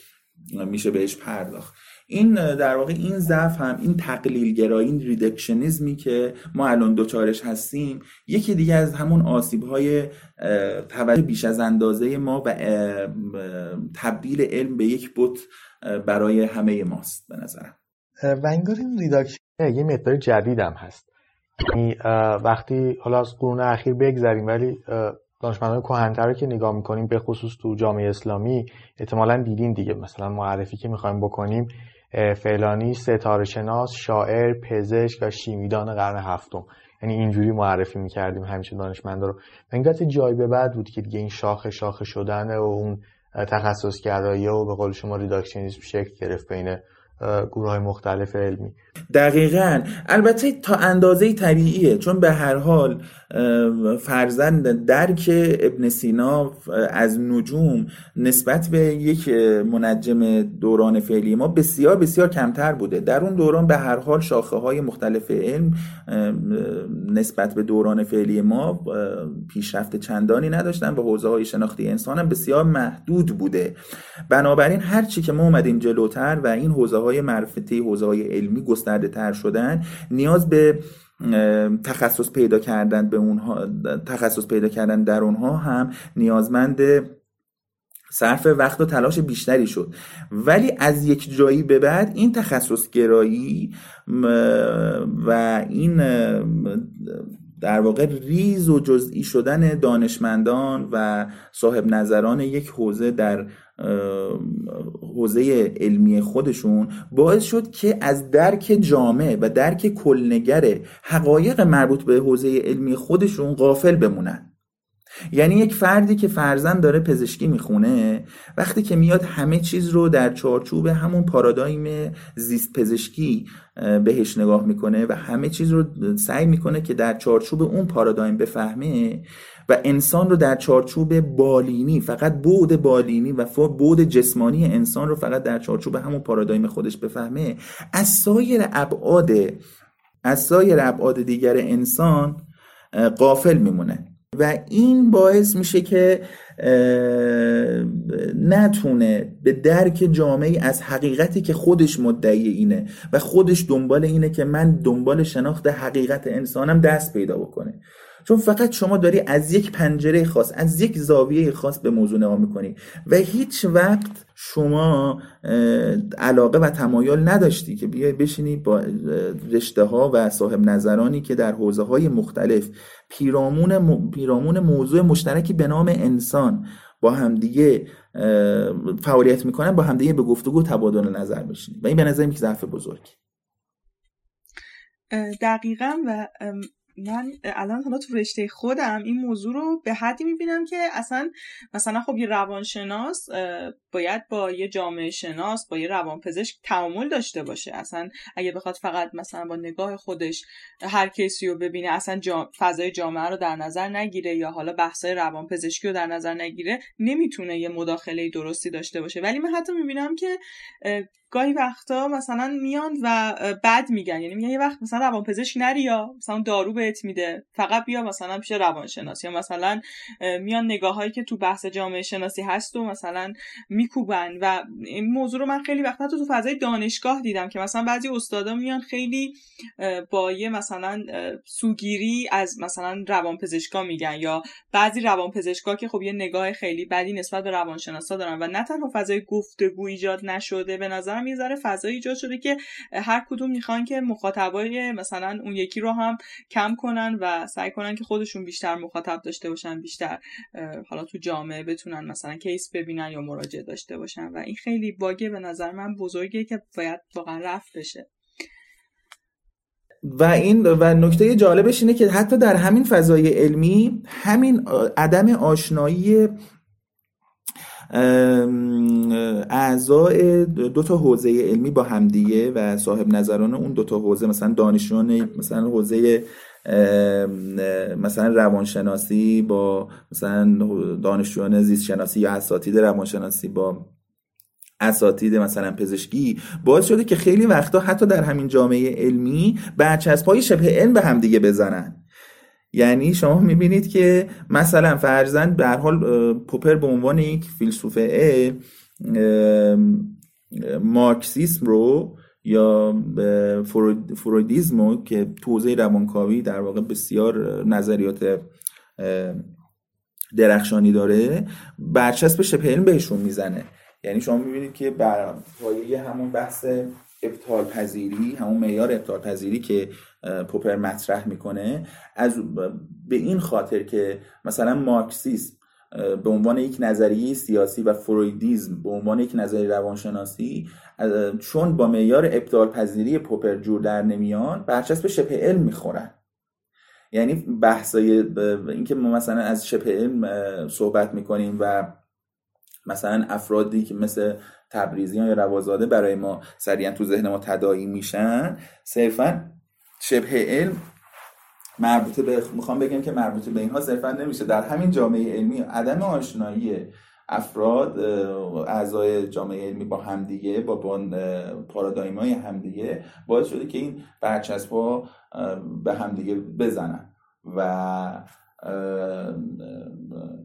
میشه بهش پرداخت. این در واقع این ضعف هم این تقلیل گرایی این ریدکشنیزمی که ما الان دوچارش هستیم یکی دیگه از همون آسیب های توجه بیش از اندازه ما و تبدیل علم به یک بوت برای همه ماست به نظرم. و انگار این ریدکشن یه مقدار جدید هم هست. یعنی وقتی حالا از قرون اخیر بگذریم ولی دانشمندان کهن‌تر رو که نگاه می‌کنیم به خصوص تو جامعه اسلامی احتمالا دیدین دیگه. مثلا معرفی که می‌خوایم بکنیم فلانی ستاره شناس شاعر پزشک و شیمیدان قرن هفتم. یعنی اینجوری معرفی می‌کردیم همیشه دانشمندا رو. و جای به بعد بود که دیگه این شاخه شاخه شدن و اون تخصص گرایی و به قول شما ریداکشنیسم شکل گرفت بین گروه های مختلف علمی. دقیقا. البته تا اندازه طبیعیه چون به هر حال فرزند درک ابن سینا از نجوم نسبت به یک منجم دوران فعلی ما بسیار بسیار کمتر بوده. در اون دوران به هر حال شاخه های مختلف علم نسبت به دوران فعلی ما پیشرفت چندانی نداشتن و حوزه های شناختی انسان هم بسیار محدود بوده. بنابراین هر چی که ما اومدیم جلوتر و این حوزه های معرفتی حوزه های علمی گسترده تر شدن نیاز به تخصص پیدا کردن به اونها تخصص پیدا کردن در اونها هم نیازمند صرف وقت و تلاش بیشتری شد. ولی از یک جایی به بعد این تخصص گرایی و این در واقع ریز و جزئی شدن دانشمندان و صاحب نظران یک حوزه در حوزه علمی خودشون باعث شد که از درک جامع و درک کلنگر حقایق مربوط به حوزه علمی خودشون غافل بمونن. یعنی یک فردی که فرزن داره پزشکی می‌خونه وقتی که میاد همه چیز رو در چارچوب همون پارادایم زیست پزشکی بهش نگاه می‌کنه و همه چیز رو سعی می‌کنه که در چارچوب اون پارادایم بفهمه و انسان رو در چارچوب بالینی فقط بود بالینی و بود جسمانی انسان رو فقط در چارچوب همون پارادایم خودش بفهمه. از سایر ابعاد از سایر ابعاد دیگر انسان قافل میمونه. و این باعث میشه که نتونه به درک جامعی از حقیقتی که خودش مدعی اینه و خودش دنبال اینه که من دنبال شناخت حقیقت انسانم دست پیدا بکنه. چون فقط شما داری از یک پنجره خاص از یک زاویه خاص به موضوع نگاه می‌کنی و هیچ وقت شما علاقه و تمایل نداشتی که بیای بشینی با رشته ها و صاحب نظرانی که در حوزه های مختلف پیرامون, پیرامون موضوع مشترکی به نام انسان با همدیگه فعالیت می‌کنن با همدیگه به گفتگو تبادل نظر بشینی. و این به نظر یک ضعف بزرگی. دقیقا و من الان حالا تو رشته خودم این موضوع رو به حدی می‌بینم که اصلا مثلا خب یه روانشناس باید با یه جامعه شناس با یه روانپزشک تعامل داشته باشه. اصلا اگه بخواد فقط مثلا با نگاه خودش هر کسی رو ببینه اصلا جا... فضای جامعه رو در نظر نگیره یا حالا بحثای روانپزشکی رو در نظر نگیره نمی‌تونه یه مداخله درستی داشته باشه. ولی من حتی می‌بینم که گاهی وقتا مثلا میان و بد میگن. یعنی میگن یه وقت مثلا روانپزشک نری یا مثلا دارو بهت میده. فقط بیا مثلا پیش روانشناس. یا مثلا میان نگاه هایی که تو بحث جامعه شناسی هست و مثلا میکوبن و این موضوع رو من خیلی وقتا تو فضای دانشگاه دیدم که مثلا بعضی استادا میان خیلی با یه مثلا سوگیری از مثلا روانپزشکا میگن یا بعضی روانپزشکا که خب یه نگاه خیلی بدی نسبت به روانشناسا دارن و نه تنها فضای گفتگو ایجاد نشده به نظرم یه ذره فضای ایجاد شده که هر کدوم می‌خوان که مخاطبای مثلا اون یکی رو هم کم کنن و سعی کنن که خودشون بیشتر مخاطب داشته باشن بیشتر حالا تو جامعه بتونن مثلا کیس ببینن یا مراجعه داشته باشن و این خیلی باگه به نظر من بزرگه که باید واقعا رفت بشه. و این و نکته جالبش اینه که حتی در همین فضای علمی همین عدم آشنایی اعضای دو تا حوزه علمی با همدیگه و صاحب نظران اون دو تا حوزه مثلا دانشجویان مثلا حوزه مثلا روانشناسی با مثلا دانشجویان زیست شناسی یا اساتید روانشناسی با اساتید مثلا پزشکی باعث شده که خیلی وقتا حتی در همین جامعه علمی برچسب های شبه علم به همدیگه بزنن. یعنی شما می‌بینید که مثلا فرزند به حال پوپر به عنوان یک فیلسوفه مارکسیسم رو یا فرویدیزم رو که توزیع روانکاوی در واقع بسیار نظریات درخشانی داره برچسب شبه علم بهشون می‌زنه. یعنی شما می‌بینید که بر پایه همون بحث ابطال پذیری همون معیار ابطال پذیری که پوپر مطرح می‌کنه از به این خاطر که مثلا مارکسیسم به عنوان یک نظریه سیاسی و فرویدیزم به عنوان یک نظریه روانشناسی چون با معیار ابطال پذیری پوپر جور در نمیان برچسب شبه علم می‌خورن. یعنی بحثای اینکه ما مثلا از شبه علم صحبت می‌کنیم و مثلا افرادی که مثل تبریزیان یا روازاده برای ما سریعا تو ذهن ما تداعی میشن صرفا شبه علم مربوط به می‌خوام بگم که مربوط به اینها صرفا نمیشه. در همین جامعه علمی عدم آشنایی افراد اعضای جامعه علمی با همدیگه با پارادایم های همدیگه باعث شده که این برچسب ها به همدیگه بزنن. و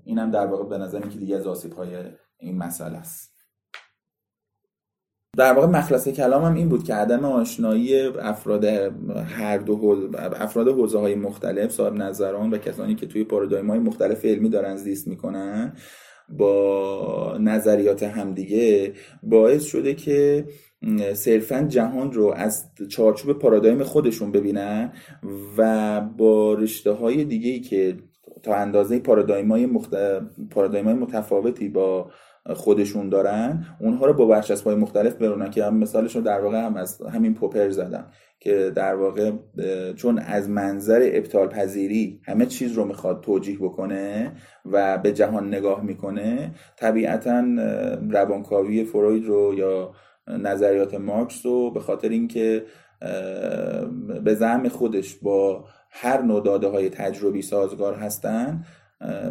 اینم در واقع به نظر که دیگه از آسیب های این مسئله است. در واقع مخلص کلامم این بود که عدم آشنایی افراد هر دو افراد حوزه های مختلف صاحب نظران و کسانی که توی پارادایم های مختلف علمی دارن زیست می‌کنن با نظریات همدیگه باعث شده که صرفا جهان رو از چارچوب پارادایم خودشون ببینن و با رشته های دیگه ای که تا اندازه پارادایم های, پارادایم های متفاوتی با خودشون دارن اونها رو با برچسب های مختلف برونن که هم مثالش رو در واقع هم از همین پوپر زدم که در واقع چون از منظر ابطال پذیری همه چیز رو می‌خواد توجیه بکنه و به جهان نگاه می‌کنه طبیعتا روانکاوی فروید رو یا نظریات مارکس رو به خاطر اینکه به زعم خودش با هر نوع داده های تجربی سازگار هستن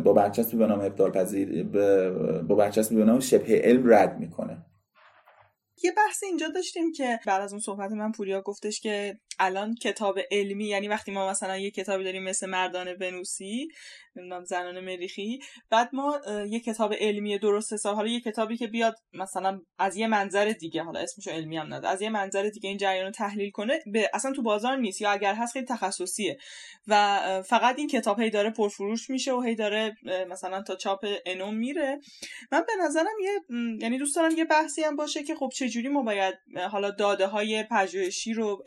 با برچسبی به نام ابطال پذیر با برچسبی به نام شبه علم رد می‌کنه. یه بحث اینجا داشتیم که بعد از اون صحبت من پوریا گفتش که الان کتاب علمی یعنی وقتی ما مثلا یه کتابی داریم مثل مردان ونوسی نمی‌دونم زنان مریخی بعد ما یه کتاب علمی درست حساب حالا یه کتابی که بیاد مثلا از یه منظر دیگه حالا اسمشو علمی هم نداره از یه منظر دیگه این جریان رو تحلیل کنه به اصلا تو بازار نیست یا اگر هست خیلی تخصصیه. و فقط این کتاب هی داره پرفروش میشه و هی داره مثلا تا چاپ انوم میره. من به نظرم یه یعنی دوست دارم یه بحثی هم باشه که خب چجوری ما باید حالا داده های پژوهشی رو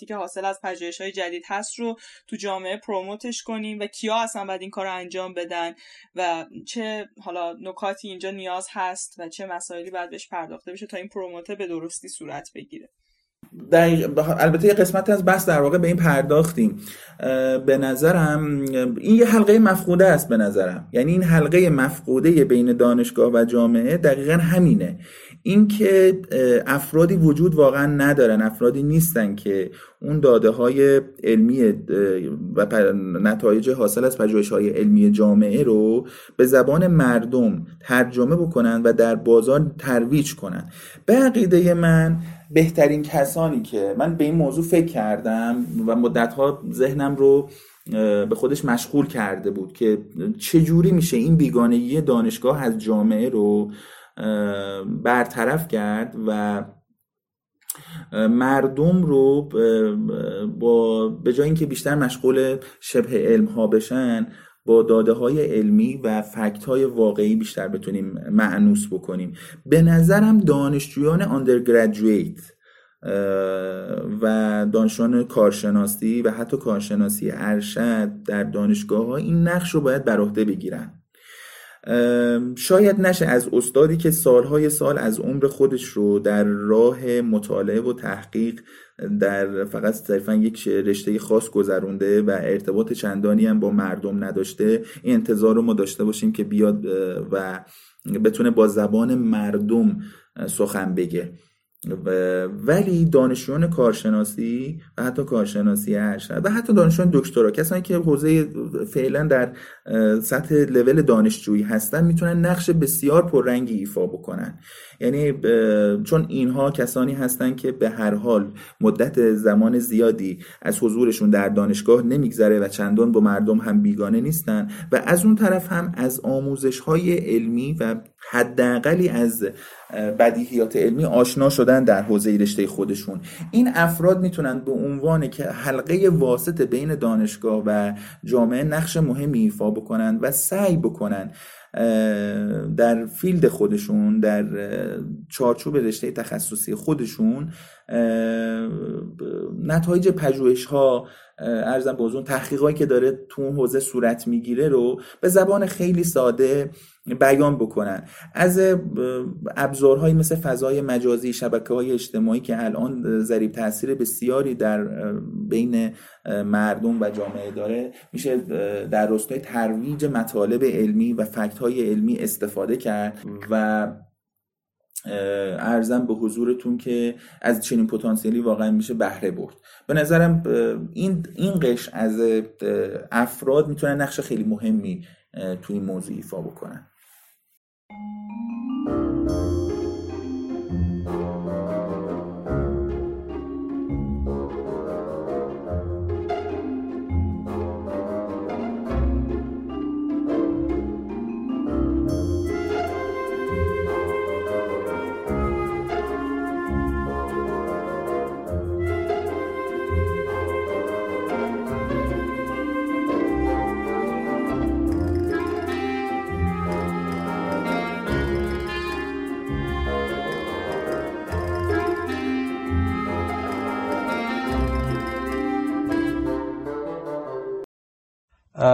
اطلاعاتی که حاصل از پژوهش های جدید هست رو تو جامعه پروموتش کنیم و کیا اصلا باید این کار رو انجام بدن و چه حالا نکاتی اینجا نیاز هست و چه مسائلی باید بهش پرداخته بشه تا این پروموته به درستی صورت بگیره. البته یه قسمت از بحث در واقع به این پرداختیم. به نظرم این یه حلقه مفقوده است به نظرم. یعنی این حلقه مفقوده بین دانشگاه و جامعه دقیقا همینه. اینکه افرادی وجود واقعا ندارن افرادی نیستن که اون داده های علمی و نتایج حاصل از پژوهش های علمی جامعه رو به زبان مردم ترجمه بکنن و در بازار ترویج کنن. به عقیده من بهترین کسانی که من به این موضوع فکر کردم و مدتها ذهنم رو به خودش مشغول کرده بود که چجوری میشه این بیگانگی دانشگاه از جامعه رو برطرف کرد و مردم رو با به جای اینکه بیشتر مشغول شبه علم ها بشن با داده های علمی و فکت های واقعی بیشتر بتونیم معنوس بکنیم. به نظرم دانشجویان اندرگرادویت و دانشجویان کارشناسی و حتی کارشناسی ارشد در دانشگاه ها این نقش رو باید بر عهده بگیرن. شاید نشه از استادی که سالهای سال از عمر خودش رو در راه مطالعه و تحقیق در فقط صرفا یک رشته خاص گذرونده و ارتباط چندانی هم با مردم نداشته این انتظار رو ما داشته باشیم که بیاد و بتونه با زبان مردم سخن بگه. ولی دانشجویان کارشناسی و حتی کارشناسی ارشد و حتی دانشجویان دکترا کسانی که حوزه فعلا در سطح لول دانشجویی هستن می‌تونن نقش بسیار پررنگی ایفا بکنن. یعنی چون اینها کسانی هستند که به هر حال مدت زمان زیادی از حضورشون در دانشگاه نمیگذره و چندان با مردم هم بیگانه نیستن و از اون طرف هم از آموزش های علمی و حداقلی از بدیهیات علمی آشنا شدن در حوزه رشته خودشون. این افراد می‌تونن به عنوان که حلقه واسط بین دانشگاه و جامعه نقش مهمی ایفا بکنن و سعی بکنن در فیلد خودشون در چارچوب رشته تخصصی خودشون نتایج پژوهش ها ارزم بازون تحقیقاتی که داره تو اون حوزه صورت می‌گیره رو به زبان خیلی ساده بیان بکنن. از ابزارهایی مثل فضای مجازی شبکه های اجتماعی که الان ذریب تاثیر بسیاری در بین مردم و جامعه داره میشه در راستای ترویج مطالب علمی و فکت های علمی استفاده کرد و ارزم به حضورتون که از چنین پتانسیلی واقعا میشه بهره برد. به نظرم این این قش از افراد می‌تونن نقش خیلی مهمی توی این موضوع ایفا بکنن.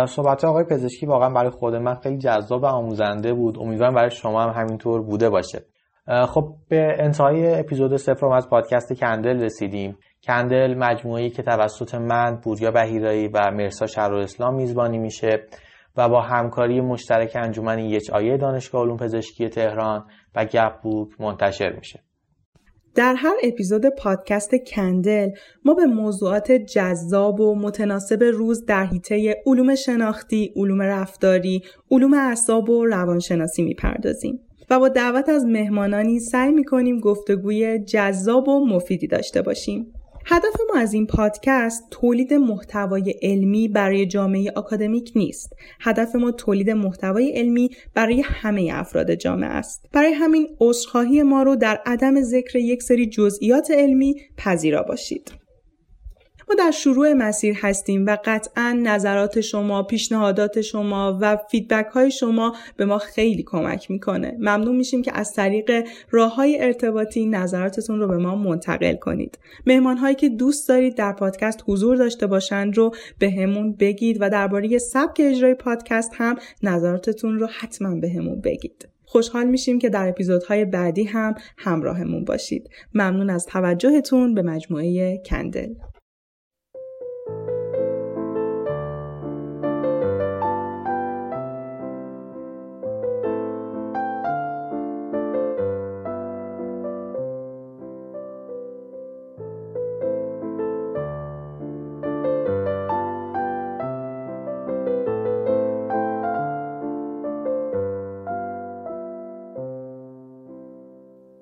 صحبت آقای پزشکی واقعا برای خود من خیلی جذاب و آموزنده بود. امیدوارم برای شما هم همینطور بوده باشه. خب به انتهای اپیزود سفرم از پادکست کندل رسیدیم. کندل مجموعی که توسط من پوریا بهیرایی و مرسا شهر اسلام میزبانی میشه و با همکاری مشترک انجمن یک آیه دانشگاه علوم پزشکی تهران و گپ بوک منتشر میشه. در هر اپیزود پادکست کندل ما به موضوعات جذاب و متناسب روز در حیطه علوم شناختی، علوم رفتاری، علوم اعصاب و روانشناسی می‌پردازیم و با دعوت از مهمانانی سعی می‌کنیم گفتگوی جذاب و مفیدی داشته باشیم. هدف ما از این پادکست تولید محتوای علمی برای جامعه آکادمیک نیست. هدف ما تولید محتوای علمی برای همه افراد جامعه است. برای همین عذرخواهی ما رو در عدم ذکر یک سری جزئیات علمی پذیرا باشید. ما در شروع مسیر هستیم و قطعا نظرات شما، پیشنهادات شما و فیدبک های شما به ما خیلی کمک می‌کنه. ممنون میشیم که از طریق راه های ارتباطی نظراتتون رو به ما منتقل کنید. مهمان هایی که دوست دارید در پادکست حضور داشته باشند رو به همون بگید و درباره سبک اجرای پادکست هم نظراتتون رو حتما به همون بگید. خوشحال میشیم که در اپیزودهای بعدی هم همراهمون باشید. ممنون از توجهتون به مجموعه کندل.